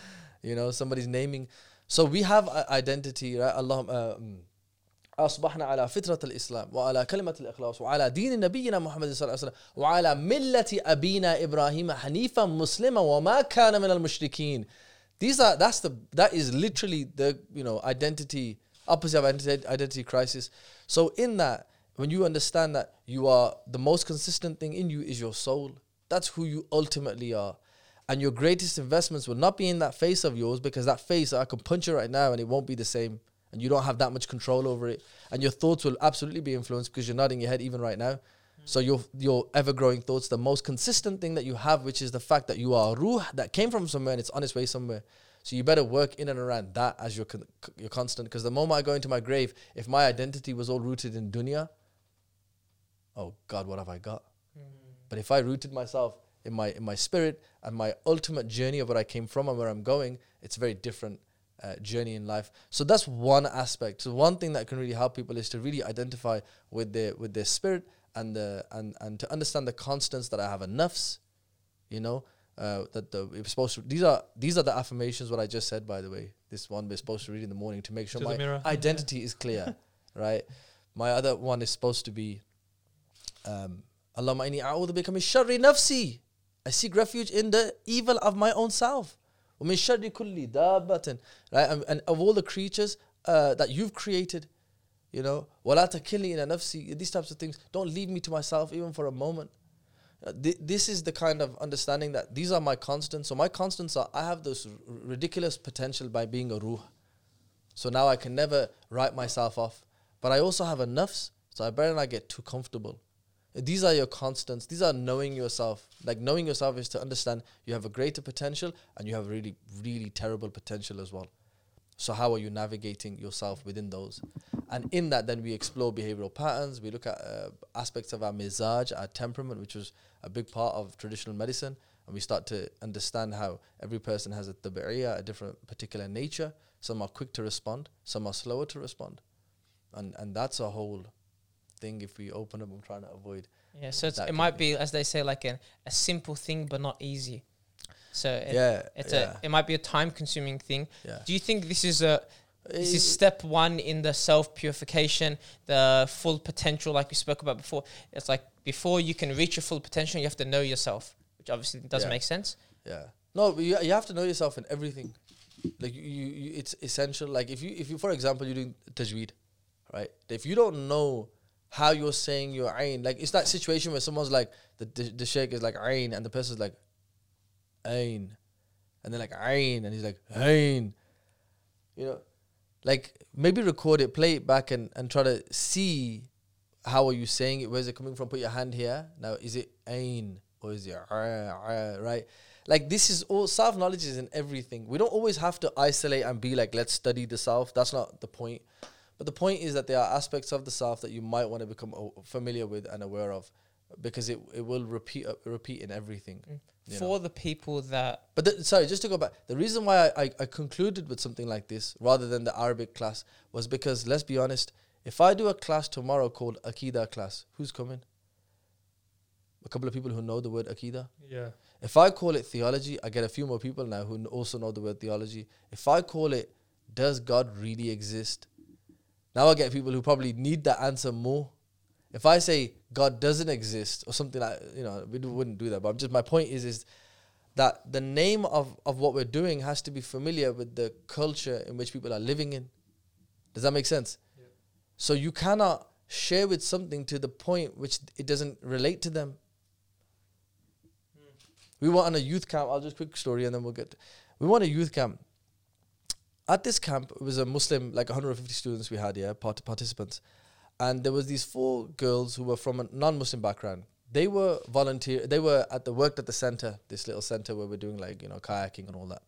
Speaker 2: [LAUGHS] you know somebody's naming. So we have identity right? Allah um, أصبحنا على فطرة الإسلام وعلى كلمة الإخلاص وعلى دين نبينا محمد صلى الله عليه وسلم وعلى ملة أبينا إبراهيم حنيفا مسلما وما كان من المشركين These are that's the that is literally the you know identity opposite of identity, identity crisis. So in that, when you understand that you are the most consistent thing in you is your soul. That's who you ultimately are. And your greatest investments will not be in that face of yours because that face I can punch you right now and it won't be the same and you don't have that much control over it. And your thoughts will absolutely be influenced because you're nodding your head even right now. Hmm. So your your ever growing thoughts, the most consistent thing that you have, which is the fact that you are ruh that came from somewhere and it's on its way somewhere. So you better work in and around that as your con- your constant. Because the moment I go into my grave, if my identity was all rooted in dunya, oh God, what have I got? Hmm. But if I rooted myself in my in my spirit and my ultimate journey of where I came from and where I'm going, it's very different uh, journey in life. So that's one aspect. So one thing that can really help people is to really identify with their with their spirit and the and and to understand the constants that I have nafs, you know, uh, that the we're supposed to. These are these are the affirmations. What I just said, by the way. This one we're supposed to read in the morning to make sure
Speaker 1: To
Speaker 2: my identity is clear, [LAUGHS] right? My other one is supposed to be, um, Allahumma inni a'udhu bika min sharri nafsi. I seek refuge in the evil of my own self. ومن شر كل دابة right and, and of all the creatures uh, that you've created you know ولا تكلني إلى نفسي these types of things don't leave me to myself even for a moment Uh, thi- this is the kind of understanding that these are my constants so my constants are I have this r- ridiculous potential by being a ruh so now I can never write myself off but I also have a nafs so I better not get too comfortable these are your constants. These are knowing yourself. Like knowing yourself is to understand you have a greater potential and you have really, really terrible potential as well. So how are you navigating yourself within those? And in that, then we explore behavioral patterns. We look at uh, aspects of our mizaj, our temperament, which was a big part of traditional medicine. And we start to understand how every person has a tabi'iyah, a different particular nature. Some are quick to respond, some are slower to respond. And and that's a whole thing if we open up, I'm trying to avoid.
Speaker 3: Yeah, so it's, it might be, as they say, like an, a simple thing, but not easy. So it,
Speaker 2: yeah,
Speaker 3: it's
Speaker 2: yeah,
Speaker 3: a it might be a time consuming thing.
Speaker 2: yeah.
Speaker 3: Do you think this is a this is
Speaker 2: Eh,
Speaker 3: step one in the self purification, the full potential, like we spoke about before? It's like before you can reach your full potential, you have to know yourself, which obviously doesn't
Speaker 2: Yeah.
Speaker 3: make sense.
Speaker 2: Yeah. No, but you, you have to know yourself in everything. Like you, you, you, it's essential. Like if you, if you, for example, you're doing tajweed, right? If you don't know how you're saying your ain, like it's that situation where someone's like the the, sheikh is like ain, and the person's like ain, and they're like ain, and he's like ain. You know, like maybe record it, play it back, and and try to see how are you saying it. Where's it coming from? Put your hand here. Now, is it ain or is it right? Like this is all self knowledge is in everything. We don't always have to isolate and be like, let's study the self. That's not the point. But the point is that there are aspects of the self that you might want to become o- familiar with and aware of, because it, it will repeat uh, repeat in everything. you
Speaker 3: For the people that
Speaker 2: But the, sorry, just to go back, the reason why I, I, I concluded with something like this rather than the Arabic class was because let's be honest, if I do a class tomorrow called Akida class, who's coming? A couple of people who know the word Akida.
Speaker 1: Yeah.
Speaker 2: If I call it theology, I get a few more people now who also know the word theology. If I call it, does God really exist? Now I get people who probably need that answer more. If I say God doesn't exist or something like, you know, we wouldn't do that. But I'm just my point is, is that the name of, of what we're doing has to be familiar with the culture in which people are living in. Does that make sense?
Speaker 1: Yeah.
Speaker 2: So you cannot share with something to the point which it doesn't relate to them. Hmm. We were on a youth camp. I'll just quick story and then we'll get. we went on a youth camp. At this camp, it was a Muslim, like 150 students we had, yeah, part- participants. And there was these four girls who were from a non-Muslim background. They were volunteer. They were at the worked at the center, this little center where we're doing like you know kayaking and all that.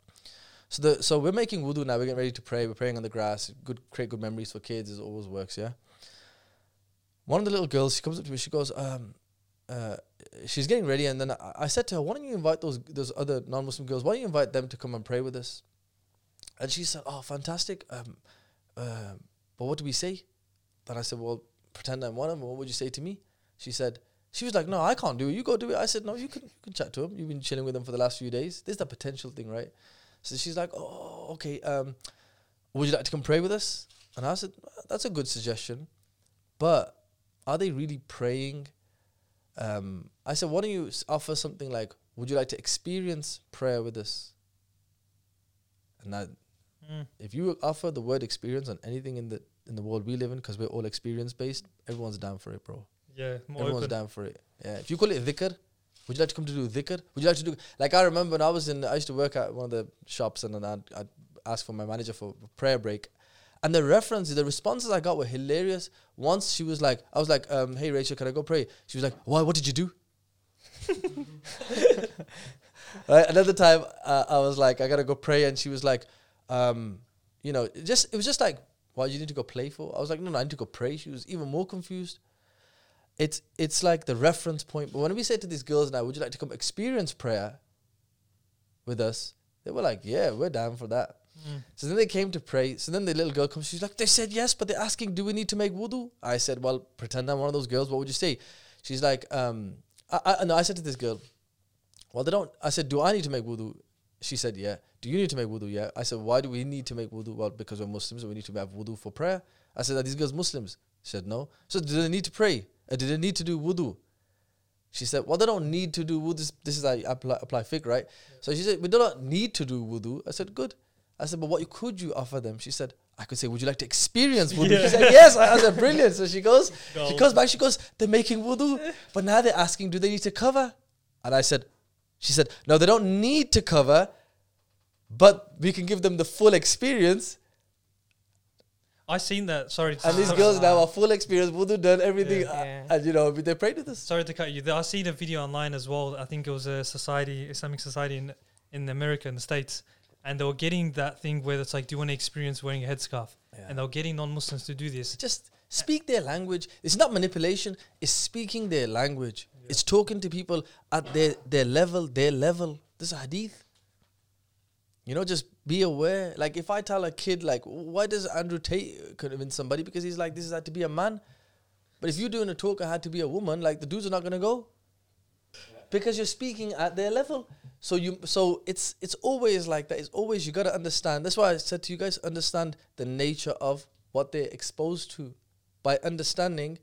Speaker 2: So the so we're making wudu now. We're getting ready to pray. We're praying on the grass. Good, create good memories for kids. It always works, yeah. one of the little girls, she comes up to me. She goes, um, uh, she's getting ready, and then I, I said to her, "Why don't you invite those those other non-Muslim girls? Why don't you invite them to come and pray with us?" And she said, "Oh, fantastic. Um, uh, but what do we say?" Then I said, "Well, pretend I'm one of them. What would you say to me?" She said, "She was like, no, I can't do it. You go do it." I said, "No, you can you can chat to him. You've been chilling with him for the last few days. There's the potential thing, right?" So she's like, "Oh, okay. Um, would you like to come pray with us?" And I said, "That's a good suggestion, but are they really praying?" Um, I said, "Why don't you offer something like, would you like to experience prayer with us?" And that
Speaker 1: Mm.
Speaker 2: if you offer the word experience on anything in the in the world we live in, because we're all experience based, everyone's down for it, bro.
Speaker 1: Yeah, more
Speaker 2: Everyone's
Speaker 1: open.
Speaker 2: down for it. Yeah. If you call it dhikr, would you like to come to do dhikr? Would you like to do like I remember when I was in I used to work at one of the shops and then I'd, I'd ask for my manager for a prayer break. And the references, the responses I got were hilarious. Once she was like, I was like, um, hey Rachel, can I go pray? She was like, Why, what did you do? [LAUGHS] [LAUGHS] right? Another time uh, I was like, I gotta go pray, and she was like, um, you know, it just it was just like, why you need to go play for? I was like, no, no, I need to go pray. She was even more confused. It's it's like the reference point. But when we said to these girls now, would you like to come experience prayer with us? They were like, yeah, we're down for that.
Speaker 1: Mm.
Speaker 2: So then they came to pray. So then the little girl comes. She's like, they said yes, but they're asking, do we need to make wudu? I said, well, pretend I'm one of those girls. What would you say? She's like, um, I, I, no, I said to this girl, well, they don't. I said, do I need to make wudu? She said, yeah. Do you need to make wudu? Yeah. I said, why do we need to make wudu? Well, because we're Muslims, so we need to have wudu for prayer. I said, are these girls Muslims? She said, no. So do they need to pray? Uh, do they need to do wudu? She said, well, they don't need to do wudu. This, this is how you apply, apply fiqh, right? So she said, we do not need to do wudu. I said, good. I said, but what could you offer them? She said, I could say, would you like to experience wudu?
Speaker 1: Yeah.
Speaker 2: She said, yes. I, I said, brilliant. So she goes, [LAUGHS] she
Speaker 1: Gold.
Speaker 2: comes back, she goes, they're making wudu, but now they're asking, do they need to cover? And I said, she said, no, they don't need to cover, but we can give them the full experience.
Speaker 1: I seen that. Sorry, to
Speaker 2: And these girls now are full experience, wudu done, everything.
Speaker 1: Yeah.
Speaker 2: uh,
Speaker 3: Yeah.
Speaker 2: And you know, they prayed to us.
Speaker 1: Sorry to cut you. I seen a video online as well. I think it was a society, Islamic society in in America, in the states, and they were getting that thing where it's like, do you want to experience wearing a headscarf? And they were getting non-Muslims to do this.
Speaker 2: just speak their language. It's not manipulation. It's speaking their language. It's talking to people at their their level, their level. This is hadith. You know, just be aware. Like if I tell a kid, like, why does Andrew Tate convince somebody? Because he's like, this is had to be a man. But if you're doing a talk, I had to be a woman. Like the dudes are not gonna go because you're speaking at their level. So you, so it's it's always like that. It's always you gotta understand. That's why I said to you guys, understand the nature of what they're exposed to. By understanding,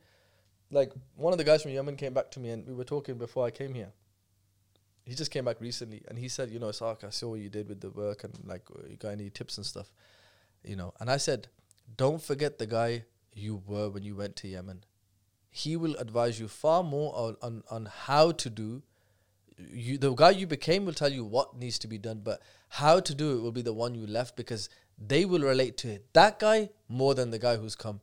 Speaker 2: like one of the guys from Yemen came back to me and we were talking before I came here. He just came back recently and he said, you know, Sark, I saw what you did with the work and like, you got any tips and stuff, you know. And I said, don't forget the guy you were when you went to Yemen. He will advise you far more on, on, on how to do. You, the guy you became will tell you what needs to be done, but how to do it will be the one you left because they will relate to it. That guy more than the guy who's come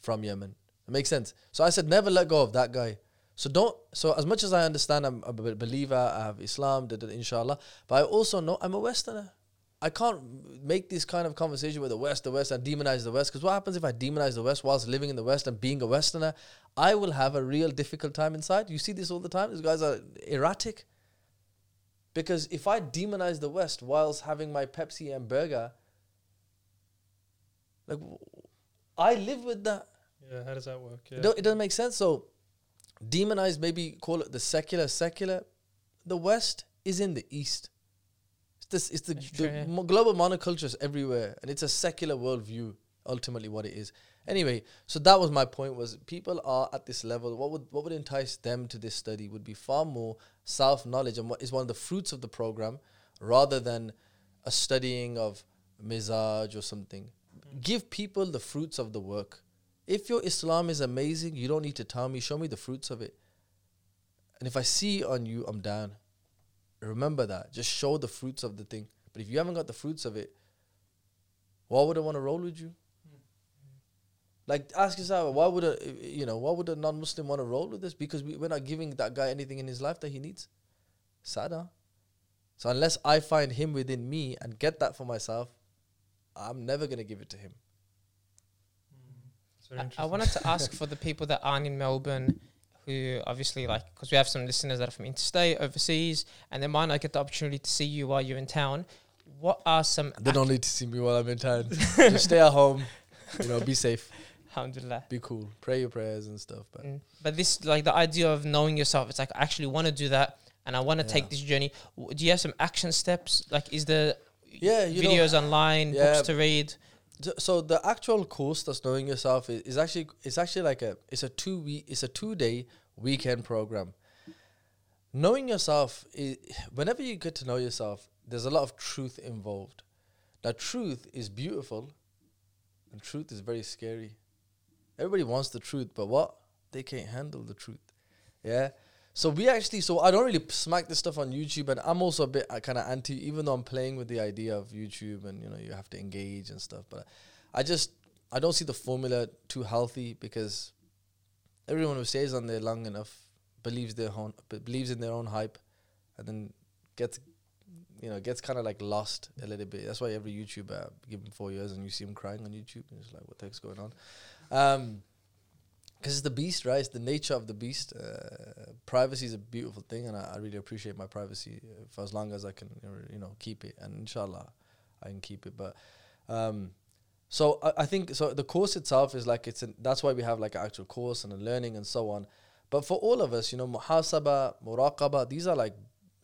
Speaker 2: from Yemen. It makes sense. So I said, never let go of that guy. So don't. So as much as I understand, I'm a believer. I have Islam, da, da, da, inshallah. But I also know I'm a Westerner. I can't make this kind of conversation with the West, the West, and demonize the West. Because what happens if I demonize the West whilst living in the West and being a Westerner? I will have a real difficult time inside. You see this all the time. These guys are erratic. Because if I demonize the West whilst having my Pepsi and burger, like I live with that.
Speaker 1: Yeah, how does that work? Yeah.
Speaker 2: It doesn't make sense. So, demonize, maybe call it the secular, secular. The West is in the East. It's, this, it's the, the mo- global monoculture is everywhere, and it's a secular worldview. Ultimately, what it is. Anyway, so that was my point. Was people are at this level. What would what would entice them to this study would be far more self knowledge, and what is one of the fruits of the program, rather than a studying of mizaj or something. Mm. Give people the fruits of the work. If your Islam is amazing, you don't need to tell me. Show me the fruits of it. And if I see on you, I'm down. Remember that. Just show the fruits of the thing. But if you haven't got the fruits of it, why would I want to roll with you? Like, ask yourself, why would a you know why would a non-Muslim want to roll with this? Because we, we're not giving that guy anything in his life that he needs. Sada. So unless I find him within me and get that for myself, I'm never gonna give it to him.
Speaker 3: I, I wanted to ask [LAUGHS] for the people that aren't in Melbourne, who obviously like, because we have some listeners that are from interstate, overseas, and they might not get the opportunity to see you while you're in town. What are some?
Speaker 2: They don't need to see me while I'm in town. [LAUGHS] Just stay at home. You know, be safe,
Speaker 3: Alhamdulillah.
Speaker 2: be cool, pray your prayers and stuff. But
Speaker 3: Mm. But this, like the idea of knowing yourself, it's like I actually want to do that, and I want to
Speaker 2: Yeah.
Speaker 3: take this journey. Do you have some action steps? Like, is there
Speaker 2: yeah, you know,
Speaker 3: videos online,
Speaker 2: yeah.
Speaker 3: books to read?
Speaker 2: So- the actual course that's knowing yourself is, is actually it's actually like a it's a two week it's a two day weekend program. Knowing yourself is whenever you get to know yourself, there's a lot of truth involved. Now truth is beautiful, and truth is very scary. Everybody wants the truth, but what they can't handle the truth. Yeah. So we actually, so I don't really smack this stuff on YouTube, and I'm also a bit kind of anti, even though I'm playing with the idea of YouTube and you know you have to engage and stuff. But I just I don't see the formula too healthy because everyone who stays on there long enough believes their own believes in their own hype, and then gets you know gets kind of like lost a little bit. That's why every YouTuber give him four years and you see him crying on YouTube, and it's like what the heck's going on? Um, because it's the beast, right? It's the nature of the beast. Uh, privacy is a beautiful thing, and I, I really appreciate my privacy uh, for as long as I can, you know, keep it. And inshallah, I can keep it. But um, so I, I think so. The course itself is like it's. An, that's why we have like an actual course and a learning and so on. But for all of us, you know, muhasaba, muraqaba, these are like,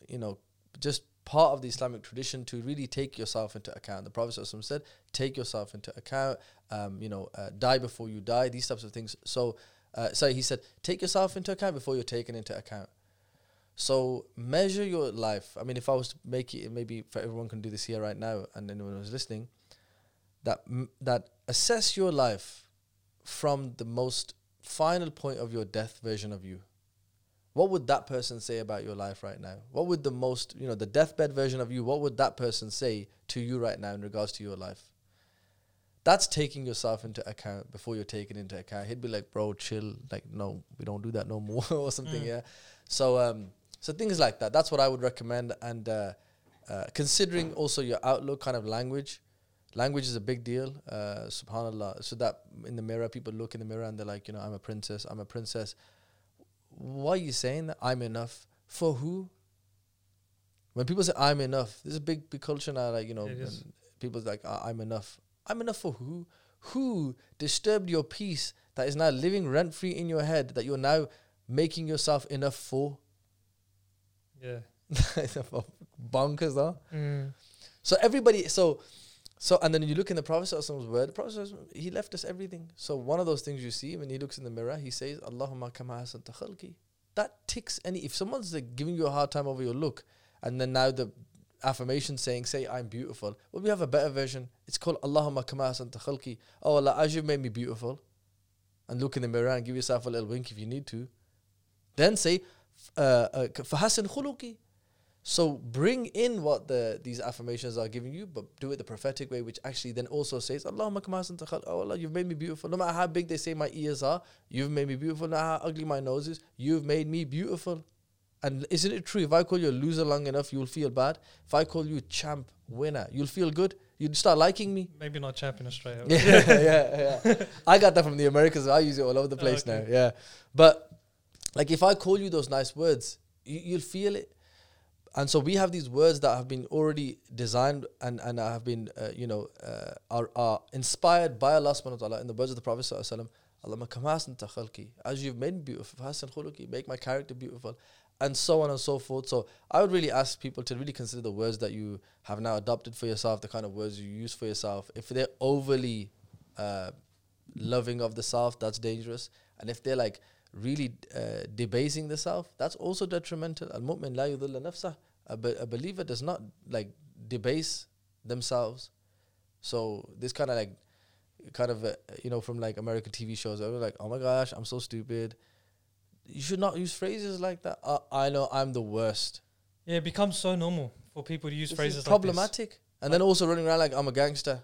Speaker 2: you know, just part of the Islamic tradition to really take yourself into account. The Prophet ﷺ said, take yourself into account, um, you know, uh, die before you die, these types of things. So, uh, sorry, he said, take yourself into account before you're taken into account. So measure your life. I mean, if I was to make it, maybe for everyone can do this here right now, and anyone who's listening, that m- that assess your life from the most final point of your death version of you. What would that person say about your life right now? What would the most, you know, the deathbed version of you, what would that person say to you right now in regards to your life? That's taking yourself into account before you're taken into account. He'd be like, bro, chill. Like, no, we don't do that no [LAUGHS] more or something,
Speaker 1: Mm.
Speaker 2: yeah. So um so things like that. That's what I would recommend. And uh, uh, considering also your outlook kind of language. Language is a big deal. Uh, subhanallah. So that in the mirror, people look in the mirror and they're like, you know, I'm a princess, I'm a princess. Why are you saying that? I'm enough. For who? When people say I'm enough, there's a big big culture now, like, you know, people's like, I'm enough. I'm enough for who? Who disturbed your peace that is now living rent free in your head that you're now making yourself enough for?
Speaker 1: Yeah. [LAUGHS]
Speaker 2: Bonkers, though.
Speaker 3: Mm.
Speaker 2: So everybody, so, so, and then you look in the Prophet Prophet's word. The Prophet he left us everything. So one of those things you see when he looks in the mirror, he says, "Allahumma kama hasanta khalqi." That ticks any. If someone's like giving you a hard time over your look, and then now the affirmation saying, "Say I'm beautiful," well, we have a better version. It's called Allahumma kama hasanta khalqi. Oh Allah, as you've made me beautiful, and look in the mirror and give yourself a little wink if you need to. Then say, uh, uh, "Fahasin khuluqi." So bring in what the these affirmations are giving you, but do it the prophetic way, which actually then also says, Allahumma kama hasanta khalq. Oh Allah, you've made me beautiful. No matter how big they say my ears are, you've made me beautiful. No matter how ugly my nose is, you've made me beautiful. And isn't it true? If I call you a loser long enough, you'll feel bad. If I call you a champ, winner, you'll feel good. You'd start liking me.
Speaker 1: Maybe not champ in Australia. [LAUGHS]
Speaker 2: yeah, yeah, yeah. I got that from the Americans. I use it all over the place
Speaker 1: okay.
Speaker 2: now. Yeah, but like if I call you those nice words, you, you'll feel it. And so we have these words that have been already designed and and have been uh, you know uh, are are inspired by Allah subhanahu wa ta'ala in the words of the Prophet sallallahu alaihi wasallam. Allahumma kama khalqi. As you've made me beautiful, hasan khuluqi, make my character beautiful, and so on and so forth. So I would really ask people to really consider the words that you have now adopted for yourself, the kind of words you use for yourself. If they're overly uh, loving of the self, that's dangerous. And if they're like really uh, debasing the self, that's also detrimental. Al mu'min la yudhilla nafsah. A, a believer does not like debase themselves. So this kind of like, kind of uh, you know from like American TV shows, they're like, oh my gosh, I'm so stupid. You should not use phrases like that. Uh, I know I'm the worst.
Speaker 1: Yeah, it becomes so normal for people to use
Speaker 2: This
Speaker 1: phrases
Speaker 2: is
Speaker 1: like
Speaker 2: problematic. and then also running around like I'm a gangster.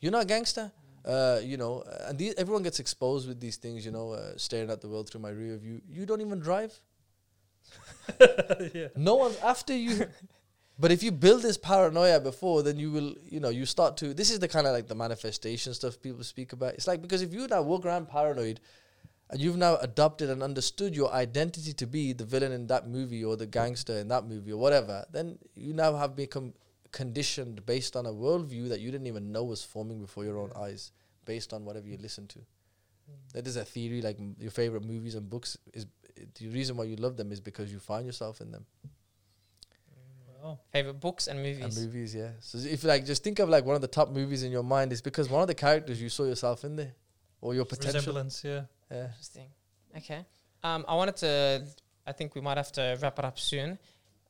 Speaker 2: You're not a gangster. Uh, you know, uh, and these, everyone gets exposed with these things. You know, uh, staring at the world through my rear view. You don't even drive. [LAUGHS]
Speaker 1: yeah.
Speaker 2: No one's after you. But if you build this paranoia before, then you will, you know, you start to. This is the kind of like the manifestation stuff people speak about. It's like because if you now walk around paranoid, and you've now adopted and understood your identity to be the villain in that movie or the gangster in that movie or whatever, then you now have become conditioned based on a worldview that you didn't even know was forming before your own eyes, based on whatever you listen to. Mm. That is a theory. Like m- your favorite movies and books is the reason why you love them is because you find yourself in them.
Speaker 1: Wow.
Speaker 3: Favorite books and movies.
Speaker 2: And movies, yeah. So if like just think of like one of the top movies in your mind, it's because one of the characters you saw yourself in there, or your potential.
Speaker 1: Resemblance, yeah.
Speaker 2: Yeah.
Speaker 3: Interesting. Okay. Um, I wanted to. I think we might have to wrap it up soon.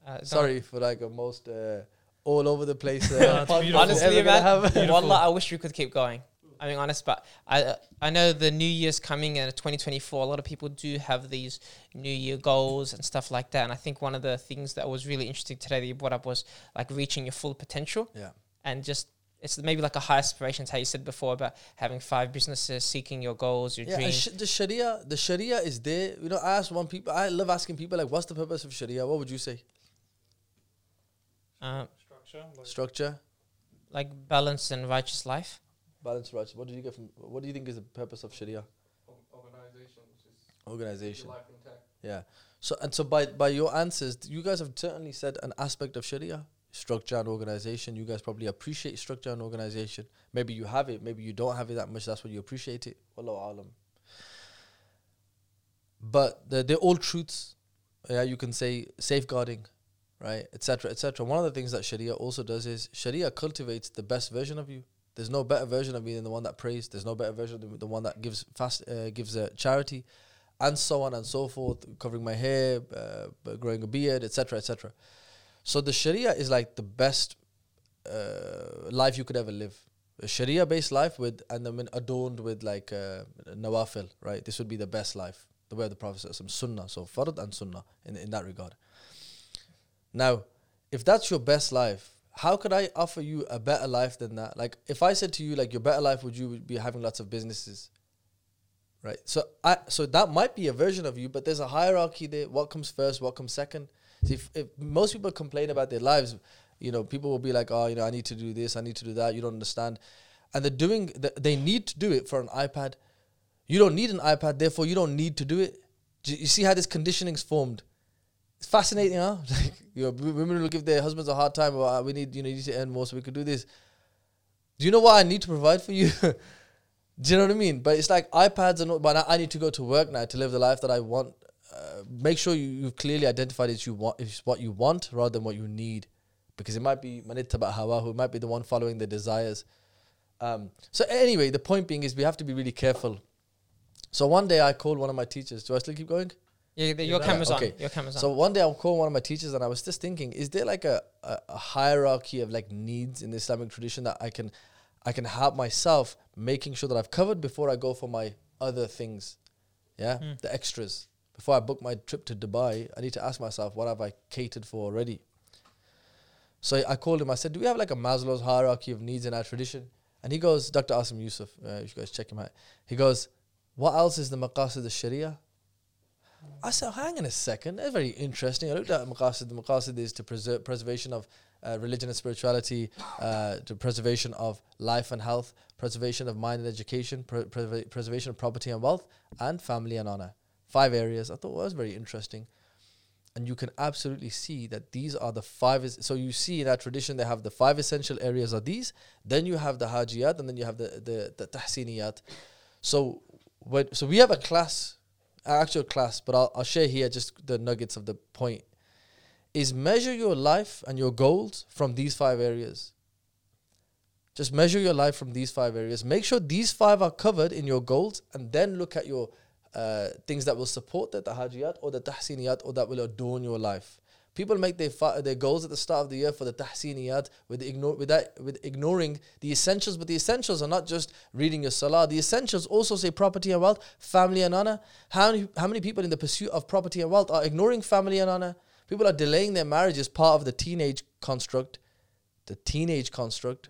Speaker 3: Uh,
Speaker 2: Sorry for like a most uh, all over the place. Uh, [LAUGHS]
Speaker 1: No, it's
Speaker 2: podcast
Speaker 1: beautiful.
Speaker 2: we're
Speaker 3: Honestly, man,
Speaker 2: have.
Speaker 3: Wallah, I wish we could keep going. I mean, honest, but I I know the New Year's coming and 2024. A lot of people do have these New Year goals and stuff like that. And I think one of the things that was really interesting today that you brought up was like reaching your full potential
Speaker 2: yeah.
Speaker 3: and just it's maybe like a high aspirations. How you said before about having five businesses, seeking your goals, your
Speaker 2: Yeah,
Speaker 3: dreams.
Speaker 2: sh- the Sharia, the Sharia is there. You know, I ask one people. I love asking people like, "What's the purpose of Sharia?" What would you say?
Speaker 3: um,
Speaker 1: Structure.
Speaker 2: Structure,
Speaker 3: like balanced and righteous life.
Speaker 2: balance, rights. What do you get from? What do you think is the purpose of Sharia?
Speaker 4: organization,
Speaker 2: Organization.
Speaker 4: life intact.
Speaker 2: Yeah. So and so by by your answers, you guys have certainly said an aspect of Sharia, structure and organization. You guys probably appreciate structure and organization. Maybe you have it, maybe you don't have it that much. That's why you appreciate it. Wallahu. But they're, they're all truths. Yeah, you can say safeguarding, right, etc., etc. One of the things that Sharia also does is Sharia cultivates the best version of you. There's no better version of you than the one that prays. There's no better version than the one that gives fast, uh, gives uh, charity, and so on and so forth. Covering my hair, uh, growing a beard, etc., etc. So the Sharia is like the best uh, life you could ever live. A Sharia-based life with and then adorned with like uh, nawafil, right? This would be the best life. The way of the Prophet some sunnah, so fard and sunnah in in that regard. Now, if that's your best life, how could I offer you a better life than that? Like, if I said to you, like, your better life would you be having lots of businesses, right? So I so that might be a version of you, but there's a hierarchy there. What comes first? What comes second? See, if, if most people complain about their lives, you know, people will be like, oh, you know, I need to do this, I need to do that. You don't understand, and they're doing. The, they need to do it for an iPad. You don't need an iPad, therefore you don't need to do it. Do You see how this conditioning's formed. It's fascinating, huh? [LAUGHS] Like, you know, women will give their husbands a hard time. "Ah, we need, you know, you need to earn more so we could do this. Do you know what I need to provide for you? [LAUGHS] do you know what I mean? But it's like iPads and all, but I need to go to work now to live the life that I want. Uh, make sure you, you've clearly identified it's you want, it's what you want rather than what you need, because it might be manittaba hawa, who might be the one following the desires. Um, so anyway, the point being is we have to be really careful. So one day I called one of my teachers. Do I still keep going?
Speaker 3: Yeah, the, your
Speaker 1: Yeah,
Speaker 3: camera's
Speaker 2: okay.
Speaker 3: on. Your camera's
Speaker 2: So
Speaker 3: on.
Speaker 2: one day I called one of my teachers and I was just thinking, is there like a, a, a hierarchy of like needs in the Islamic tradition that I can I can help myself making sure that I've covered before I go for my other things. Yeah.
Speaker 1: Mm.
Speaker 2: The extras. Before I book my trip to Dubai, I need to ask myself, what have I catered for already? So I called him, I said, Do we have like a Maslow's hierarchy of needs in our tradition? And he goes, Dr. Asim Yusuf, uh, you guys check him out. He goes, What else is the maqasid al Sharia? I said, hang on a second, that's very interesting. I looked at maqasid. The maqasid is to preserve preservation of uh, religion and spirituality, uh, to preservation of life and health, preservation of mind and education, pre- preserva- preservation of property and wealth, and family and honor. Five areas. I thought well, that was very interesting. And you can absolutely see that these are the five. So you see in our tradition, they have the five essential areas are these. Then you have the hajiyat, and then you have the the, the tahsiniyat. So, when, so we have a class actual class, but I'll, I'll share here just the nuggets of the point. Is measure your life and your goals from these five areas. Just measure your life from these five areas. Make sure these five are covered in your goals, and then look at your uh, things that will support the tahajiyat or the tahsiniyat or that will adorn your life. People make their fi- their goals at the start of the year for the tahsiniyat with ignore with that with ignoring the essentials. But the essentials are not just reading your salah. The essentials also say property and wealth, family and honor. How many how many people in the pursuit of property and wealth are ignoring family and honor? People are delaying their marriage as part of the teenage construct. The teenage construct.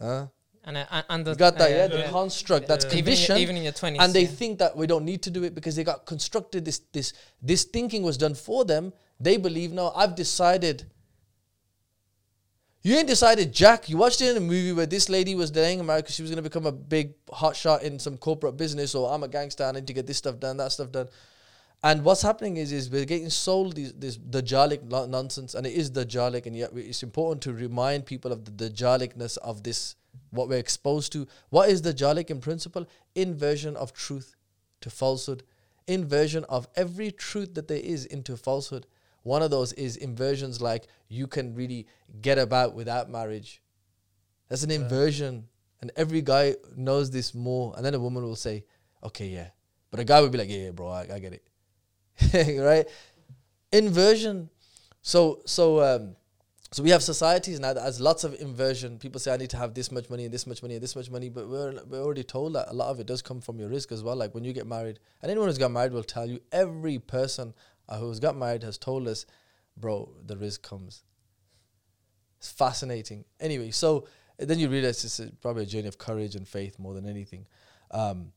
Speaker 2: Huh?
Speaker 3: And uh, under
Speaker 2: You got that,
Speaker 3: uh,
Speaker 2: yeah? The construct that's
Speaker 1: Yeah.
Speaker 3: even,
Speaker 2: conditioned
Speaker 3: even in your twenties,
Speaker 2: and they think that we don't need to do it because they got constructed this this this thinking was done for them they believe no i've decided You ain't decided jack. You watched it in a movie where this lady was delaying marriage because she was going to become a big hot shot in some corporate business, or I'm a gangster, I need to get this stuff done, that stuff done. And what's happening is, is we're getting sold these, this Dajjalic no- nonsense, and it is Dajjalic, and yet it's important to remind people of the Dajjalicness of this, what we're exposed to. What is Dajjalic in principle? Inversion of truth to falsehood, inversion of every truth that there is into falsehood. One of those is inversions like you can really get about without marriage. That's an
Speaker 1: Yeah.
Speaker 2: inversion. And every guy knows this more. And then a woman will say, okay, yeah. But a guy would be like, yeah, yeah bro, I, I get it. [LAUGHS] right? Inversion. So, so, um, so we have societies now that has lots of inversion. People say I need to have this much money and this much money and this much money, but we're we're already told that a lot of it does come from your risk as well. Like when you get married, and anyone who's got married will tell you. Every person who's got married has told us, bro, the risk comes. It's fascinating. Anyway, so then you realize it's probably a journey of courage and faith more than anything. Um,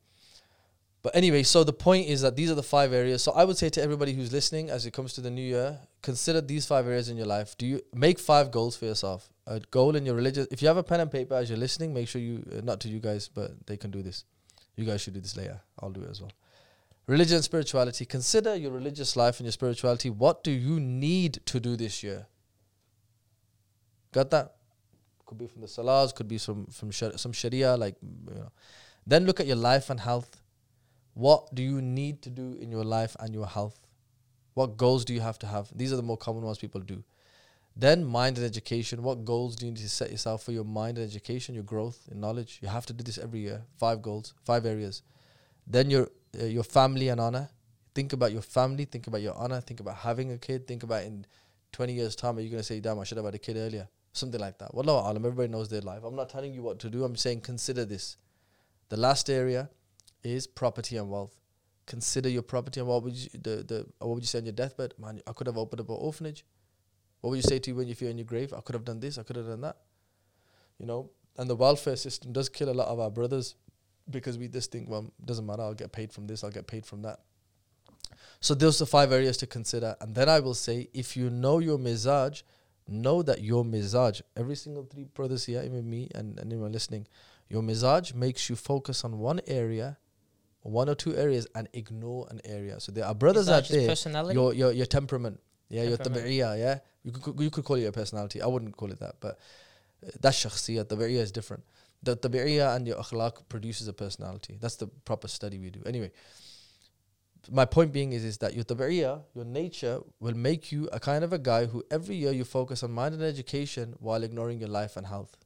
Speaker 2: but anyway, so the point is that these are the five areas. So I would say to everybody who's listening, as it comes to the new year, consider these five areas in your life. Do you make five goals for yourself? A goal in your religious. If you have a pen and paper as you're listening, make sure you uh, not to you guys, but they can do this. You guys should do this later. I'll do it as well. Religion and spirituality. Consider your religious life and your spirituality. What do you need to do this year? Got that? Could be from the salahs, could be from from shar- some sharia, like you know. Then look at your life and health. What do you need to do in your life and your health? What goals do you have to have? These are the more common ones people do. Then mind and education. What goals do you need to set yourself for your mind and education, your growth in knowledge? You have to do this every year. Five goals, five areas. Then your uh, your family and honor. Think about your family. Think about your honor. Think about having a kid. Think about in twenty years' time, are you going to say, "Damn, I should have had a kid earlier"? Something like that. Wallahu alam. Everybody knows their life. I'm not telling you what to do. I'm saying consider this. The last area is property and wealth. Consider your property and what would you the, the what would you say on your deathbed? Man, I could have opened up an orphanage. What would you say to you when you feel in your grave? I could have done this, I could have done that. You know? And the welfare system does kill a lot of our brothers because we just think, well, doesn't matter, I'll get paid from this, I'll get paid from that. So those are five areas to consider. And then I will say, if you know your mizaj, know that your mizaj, every single three brothers here, even me and, and anyone listening, your mizaj makes you focus on one area, one or two areas, and ignore an area. So there are brothers out there.
Speaker 3: personality.
Speaker 2: Your your your temperament, yeah, your
Speaker 3: Temperament.
Speaker 2: tabi'iyah, yeah. You could you could call it your personality. I wouldn't call it that, but uh, that's shakhsiyah. Tabi'iyah is different. The tabi'iyah and your akhlaq produces a personality. That's the proper study we do. Anyway, my point being is is that your tabi'iyah, your nature, will make you a kind of a guy who every year you focus on mind and education while ignoring your life and health.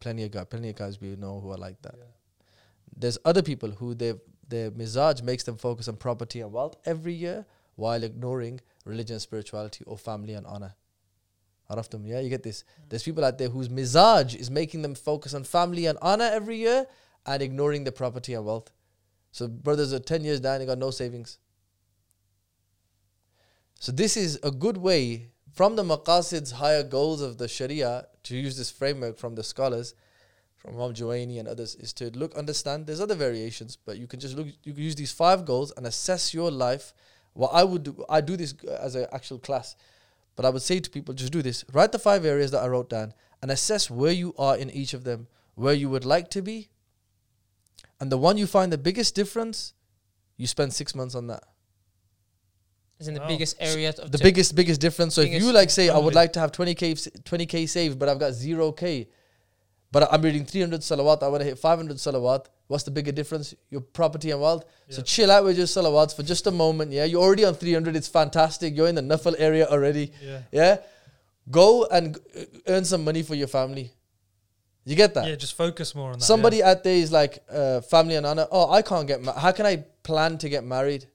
Speaker 2: Plenty of guys, plenty of guys we know who are like that. There's other people who they their mizaj makes them focus on property and wealth every year while ignoring religion spirituality or family and honor. Araftum, yeah, you get this. There's people out there whose mizaj is making them focus on family and honor every year and ignoring the property and wealth. So brothers are 10 years down, they got no savings. So this is a good way from the maqasid's higher goals of the sharia to use this framework from the scholars from Imam Juwaini and others is to look understand there's other variations but you can just look you can use these five goals and assess your life. What I would do I do this as an actual class but I would say to people just do this. Write the five areas that I wrote down and assess where you are in each of them where you would like to be. And the one you find the biggest difference you spend 6 months on that.
Speaker 3: Is in the
Speaker 1: Wow.
Speaker 3: biggest area of
Speaker 2: the
Speaker 3: the-
Speaker 2: biggest biggest difference. So if you like say I would like to have 20k 20k saved, but I've got zero k, but I'm reading 300 salawat. I want to hit 500 salawat. What's the bigger difference? Your property and wealth. So chill out with your salawats for just a moment. Yeah, you're already on 300. It's fantastic. You're in the Nafal area already.
Speaker 1: Yeah.
Speaker 2: Yeah, go and earn some money for your family. You get that?
Speaker 1: Yeah, just focus more on that.
Speaker 2: Somebody out there is like uh, family and honor. Oh, I can't get. Ma- How can I plan to get married?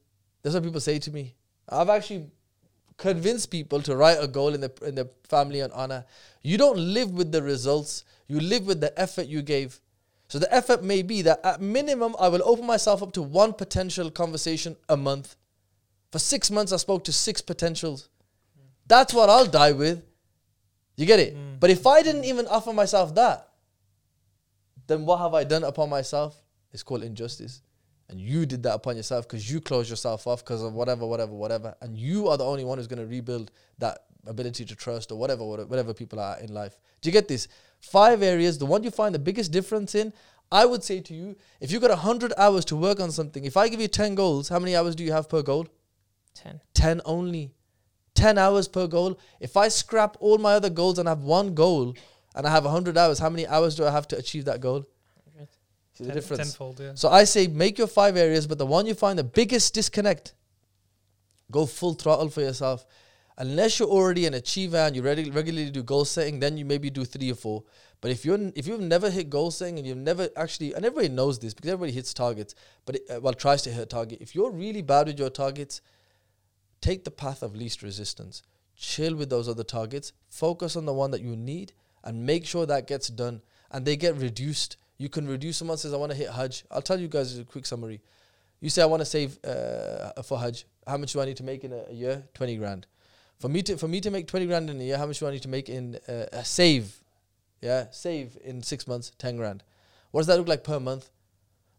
Speaker 2: That's what people say to me. I've actually convinced people to write a goal in the in the family and honor. You don't live with the results. You live with the effort you gave. So the effort may be that at minimum I will open myself up to one potential conversation a month. For six months I spoke to six potentials. That's what I'll die with. You get it?
Speaker 1: Mm.
Speaker 2: But if I didn't even offer myself that, then what have I done upon myself? It's called injustice. And you did that upon yourself because you closed yourself off because of whatever, whatever, whatever, and you are the only one who's going to rebuild that ability to trust or whatever, whatever, whatever people are in life. Do you get this? Five areas. The one you find the biggest difference in. I would say to you, if you got hundred hours to work on something, if I give you ten goals, how many hours do you have per goal?
Speaker 3: 10.
Speaker 2: 10 only. 10 hours per goal. If I scrap all my other goals and have one goal and I have 100 hours, how many hours do I have to achieve that goal? See the
Speaker 1: Ten-
Speaker 2: difference?
Speaker 1: Tenfold, yeah.
Speaker 2: So I say make your five areas, but the one you find the biggest disconnect, go full throttle for yourself. Unless you're already an achiever and you ready, regularly do goal setting, then you maybe do three or four. But if you're n- if you've never hit goal setting and you've never actually, and everybody knows this because everybody hits targets, but it, uh, well tries to hit a target. If you're really bad with your targets, take the path of least resistance. Chill with those other targets. Focus on the one that you need and make sure that gets done. And they get reduced. You can reduce. Someone says, I want to hit Hajj. I'll tell you guys a quick summary. You say, I want to save uh, for Hajj. How much do I need to make in a, a year? 20 grand. For me to for me to make 20 grand in a year, how much do I need to make in uh, a save? Yeah, save in six months, 10 grand. What does that look like per month?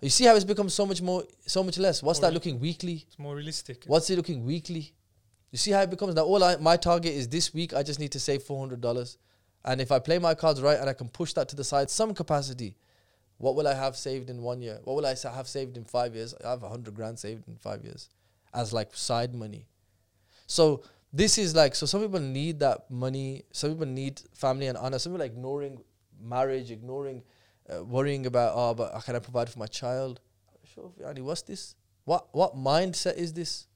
Speaker 2: You see how it's become so much more, so much less. What's that looking weekly?
Speaker 1: It's more realistic.
Speaker 2: What's it looking weekly? You see how it becomes now. All I, my target is this week. I just need to save four hundred dollars, and if I play my cards right and I can push that to the side some capacity, what will I have saved in one year? What will I have saved in five years? I have a hundred grand saved in five years, as like side money. So this is like so. Some people need that money. Some people need family and honor. Some people are ignoring marriage, ignoring, uh, worrying about oh, but how can I provide for my child? Sure, what's this? What what mindset is this?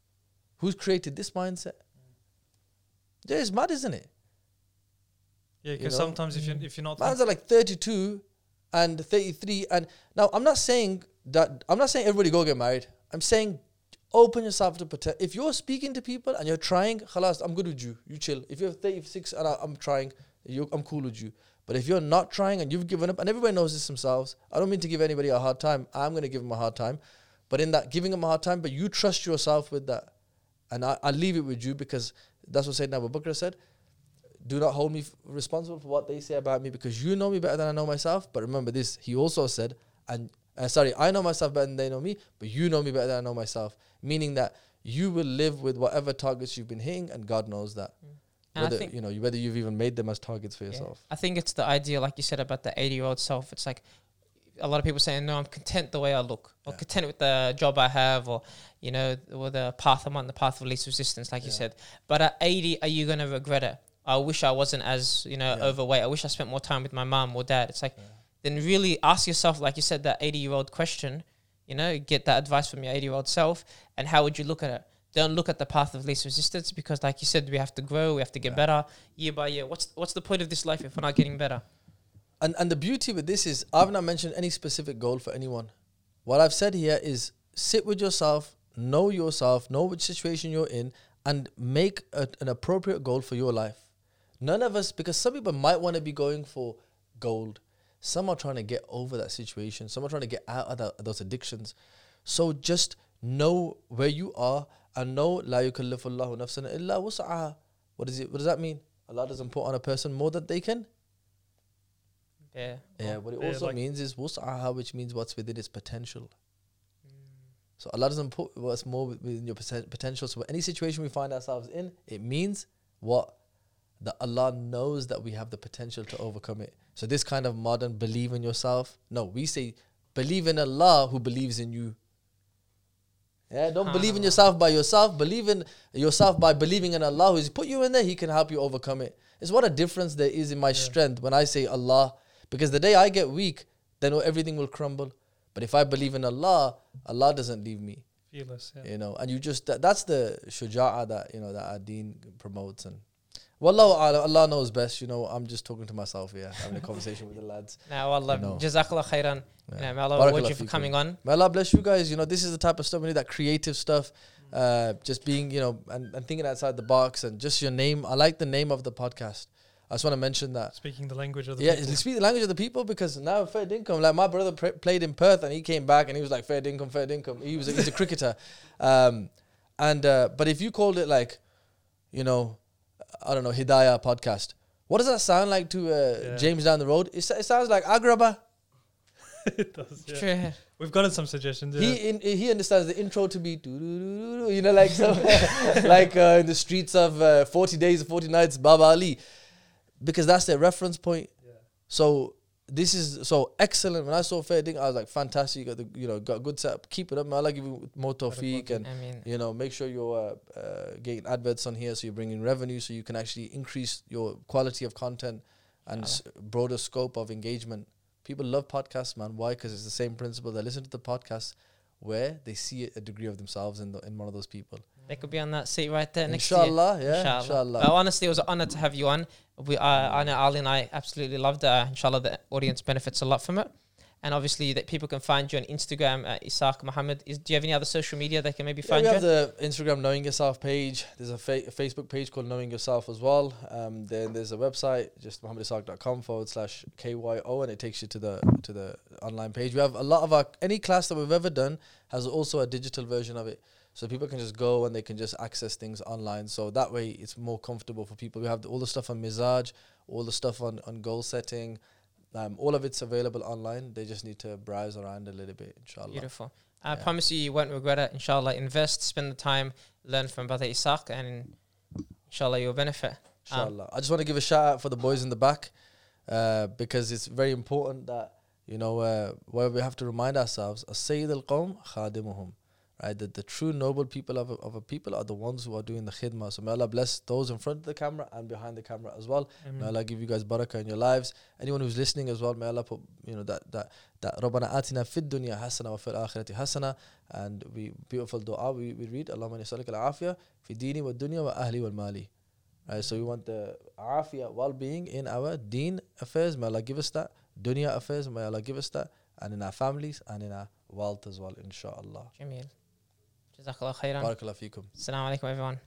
Speaker 2: Who's created this mindset? Yeah, it's mad, isn't it?
Speaker 1: Yeah,
Speaker 2: you
Speaker 1: because sometimes if you're if you're not
Speaker 2: Man's are like 32 and 33. And now I'm not saying that, I'm not saying everybody go get married. I'm saying open yourself to potential. If you're speaking to people and you're trying, khalas, I'm good with you. You chill. If you're 36 and I, I'm trying, you, I'm cool with you. But if you're not trying and you've given up, and everybody knows this themselves, I don't mean to give anybody a hard time. I'm going to give them a hard time. But in that giving them a hard time, but you trust yourself with that. And I, I leave it with you because that's what Sayyidina Abu Bakr said do not hold me f- responsible for what they say about me because you know me better than I know myself. But remember this, he also said, and uh, sorry, I know myself better than they know me, but you know me better than I know myself. Meaning that you will live with whatever targets you've been hitting, and God knows that.
Speaker 3: I
Speaker 2: Whether you know, whether you've even made them as targets for
Speaker 3: Yeah.
Speaker 2: yourself.
Speaker 3: I think it's the idea, like you said, about the 80 year old self. It's like a lot of people saying, no, I'm content the way I look, or
Speaker 2: Yeah.
Speaker 3: content with the job I have, or, you know, or the path I'm on, the path of least resistance, like you said. But at 80, are you going to regret it? I wish I wasn't as, you know,
Speaker 2: Yeah.
Speaker 3: overweight. I wish I spent more time with my mom or dad. It's like,
Speaker 2: Yeah.
Speaker 3: then really ask yourself, like you said, that 80 year old question, you know, get that advice from your 80 year old self, and how would you look at it? Don't look at the path of least resistance because, like you said, we have to grow, we have to get
Speaker 2: Yeah.
Speaker 3: better year by year. What's what's the point of this life if we're not getting better?
Speaker 2: And and the beauty with this is I've not mentioned any specific goal for anyone. What I've said here is sit with yourself, know yourself, know which situation you're in, and make a, an appropriate goal for your life. None of us, because some people might want to be going for gold. Some are trying to get over that situation. Some are trying to get out of that, those addictions. So just know where you are and know la yukallifullahu nafsan illa wus'aha. What is it? What does that mean? Allah doesn't put on a person more than they can.
Speaker 3: Yeah.
Speaker 2: Yeah, what it also
Speaker 1: like-
Speaker 2: means is wus'aha, which means what's within its potential.
Speaker 3: Mm.
Speaker 2: So Allah doesn't put what's more within your potential. So any situation we find ourselves in, it means what that Allah knows that we have the potential to overcome it. So this kind of modern believe in yourself. No, we say believe in Allah who believes in you. Yeah, don't believe in yourself by yourself. Believe in yourself by believing in Allah who's put you in there. He can help you overcome it. It's what a difference there is in my strength when I say Allah. Because the day I get weak, then everything will crumble. But if I believe in Allah, Allah doesn't leave me.
Speaker 1: fearless. Yeah.
Speaker 2: You know, and you just that, that's the shuja'a that you know that our deen promotes and. Wallahu a'lam, Allah knows best. You know, I'm just talking to myself here, having a conversation with the lads. [LAUGHS]
Speaker 3: Now, Allah,
Speaker 2: You know.
Speaker 3: Jazakallah khairan.
Speaker 2: Yeah.
Speaker 3: You know, may Allah reward you for
Speaker 2: feekum.
Speaker 3: coming on.
Speaker 2: May Allah bless you guys. You know, this is the type of stuff we need that creative stuff. Uh, just being, you know, and, and thinking outside the box and just your name. I like the name of the podcast. I just want to mention that.
Speaker 1: Speaking the language of the
Speaker 2: Yeah,
Speaker 1: people.
Speaker 2: speak the language of the people because now fair dinkum. Like my brother pr- played in Perth and he came back and he was like fair dinkum, fair dinkum. He was a, he's a cricketer, [LAUGHS] um, and uh, but if you called it like, you know, I don't know Hidayah podcast, what does that sound like to uh,
Speaker 1: Yeah.
Speaker 2: James down the road? It, it sounds like Agrabah. [LAUGHS]
Speaker 1: it does. Yeah.
Speaker 3: True.
Speaker 1: We've gotten some suggestions. Yeah.
Speaker 2: He in, he understands the intro to be doo doo doo doo, you know like so [LAUGHS] like uh, in the streets of uh, 40 days and 40 nights Baba Ali because that's their reference point
Speaker 1: Yeah.
Speaker 2: so this is so excellent. When I saw Fair Ding I was like fantastic. You got the you know got good setup. Keep it up man. I give you more tawfiq and
Speaker 3: I mean,
Speaker 2: you know make sure you're uh, uh, getting adverts on here so you're bringing revenue so you can actually increase your quality of content and s- broader scope of engagement. People love podcasts man. Why? Because it's the same principle. They listen to the podcast where they see a degree of themselves in the, in one of those people
Speaker 3: they could be on that seat right there next to you.
Speaker 2: inshallah yeah inshallah,
Speaker 3: But honestly, it was an honor to have you on. We, uh, I know Ali and I absolutely loved it. Uh, inshallah, the audience benefits a lot from it. And obviously, that people can find you on Instagram at Isaaq Mohammed. Is, do you have any other social media they can maybe
Speaker 2: Yeah,
Speaker 3: find you?
Speaker 2: we
Speaker 3: you?
Speaker 2: have the Instagram Knowing Yourself page. There's a, fa- a Facebook page called Knowing Yourself as well. Um, then there's a website, just mohammedisaac.com forward slash KYO, and it takes you to the to the online page. We have a lot of our any class that we've ever done has also a digital version of it. So people can just go and they can just access things online. So that way it's more comfortable for people. We have the, all the stuff on Mizaj, all the stuff on, on goal setting. Um, all of it's available online. They just need to browse around a little bit, inshallah.
Speaker 3: Beautiful. I
Speaker 2: Yeah.
Speaker 3: promise you, you won't regret it. Inshallah, invest, spend the time, learn from Brother Isaaq, and inshallah, you'll benefit. Um,
Speaker 2: Inshallah. I just want to give a shout out for the boys in the back uh, because it's very important that, you know, uh, where we have to remind ourselves, Sayyid al Qawm khadimuhum. Right, that the true noble people of a, of a people are the ones who are doing the khidmah. So may Allah bless those in front of the camera and behind the camera as well. May Allah give you guys barakah in your lives. Anyone who's listening as well, may Allah put you know that that that Rabbana atina fid dunya hasana wa fil akhirati hasana. And we beautiful dua we, we read Allahumma nasallik al afiyah fi dini wa dunya wa ahli wal mali. Right, so we want the afiyah well-being in our deen affairs. May Allah give us that. Dunya affairs. May Allah give us that, and in our families and in our wealth as well. Inshallah.
Speaker 3: Jameel. Jazakallah khairan.
Speaker 2: Barakallah feekum.
Speaker 3: Assalamu alaikum, everyone.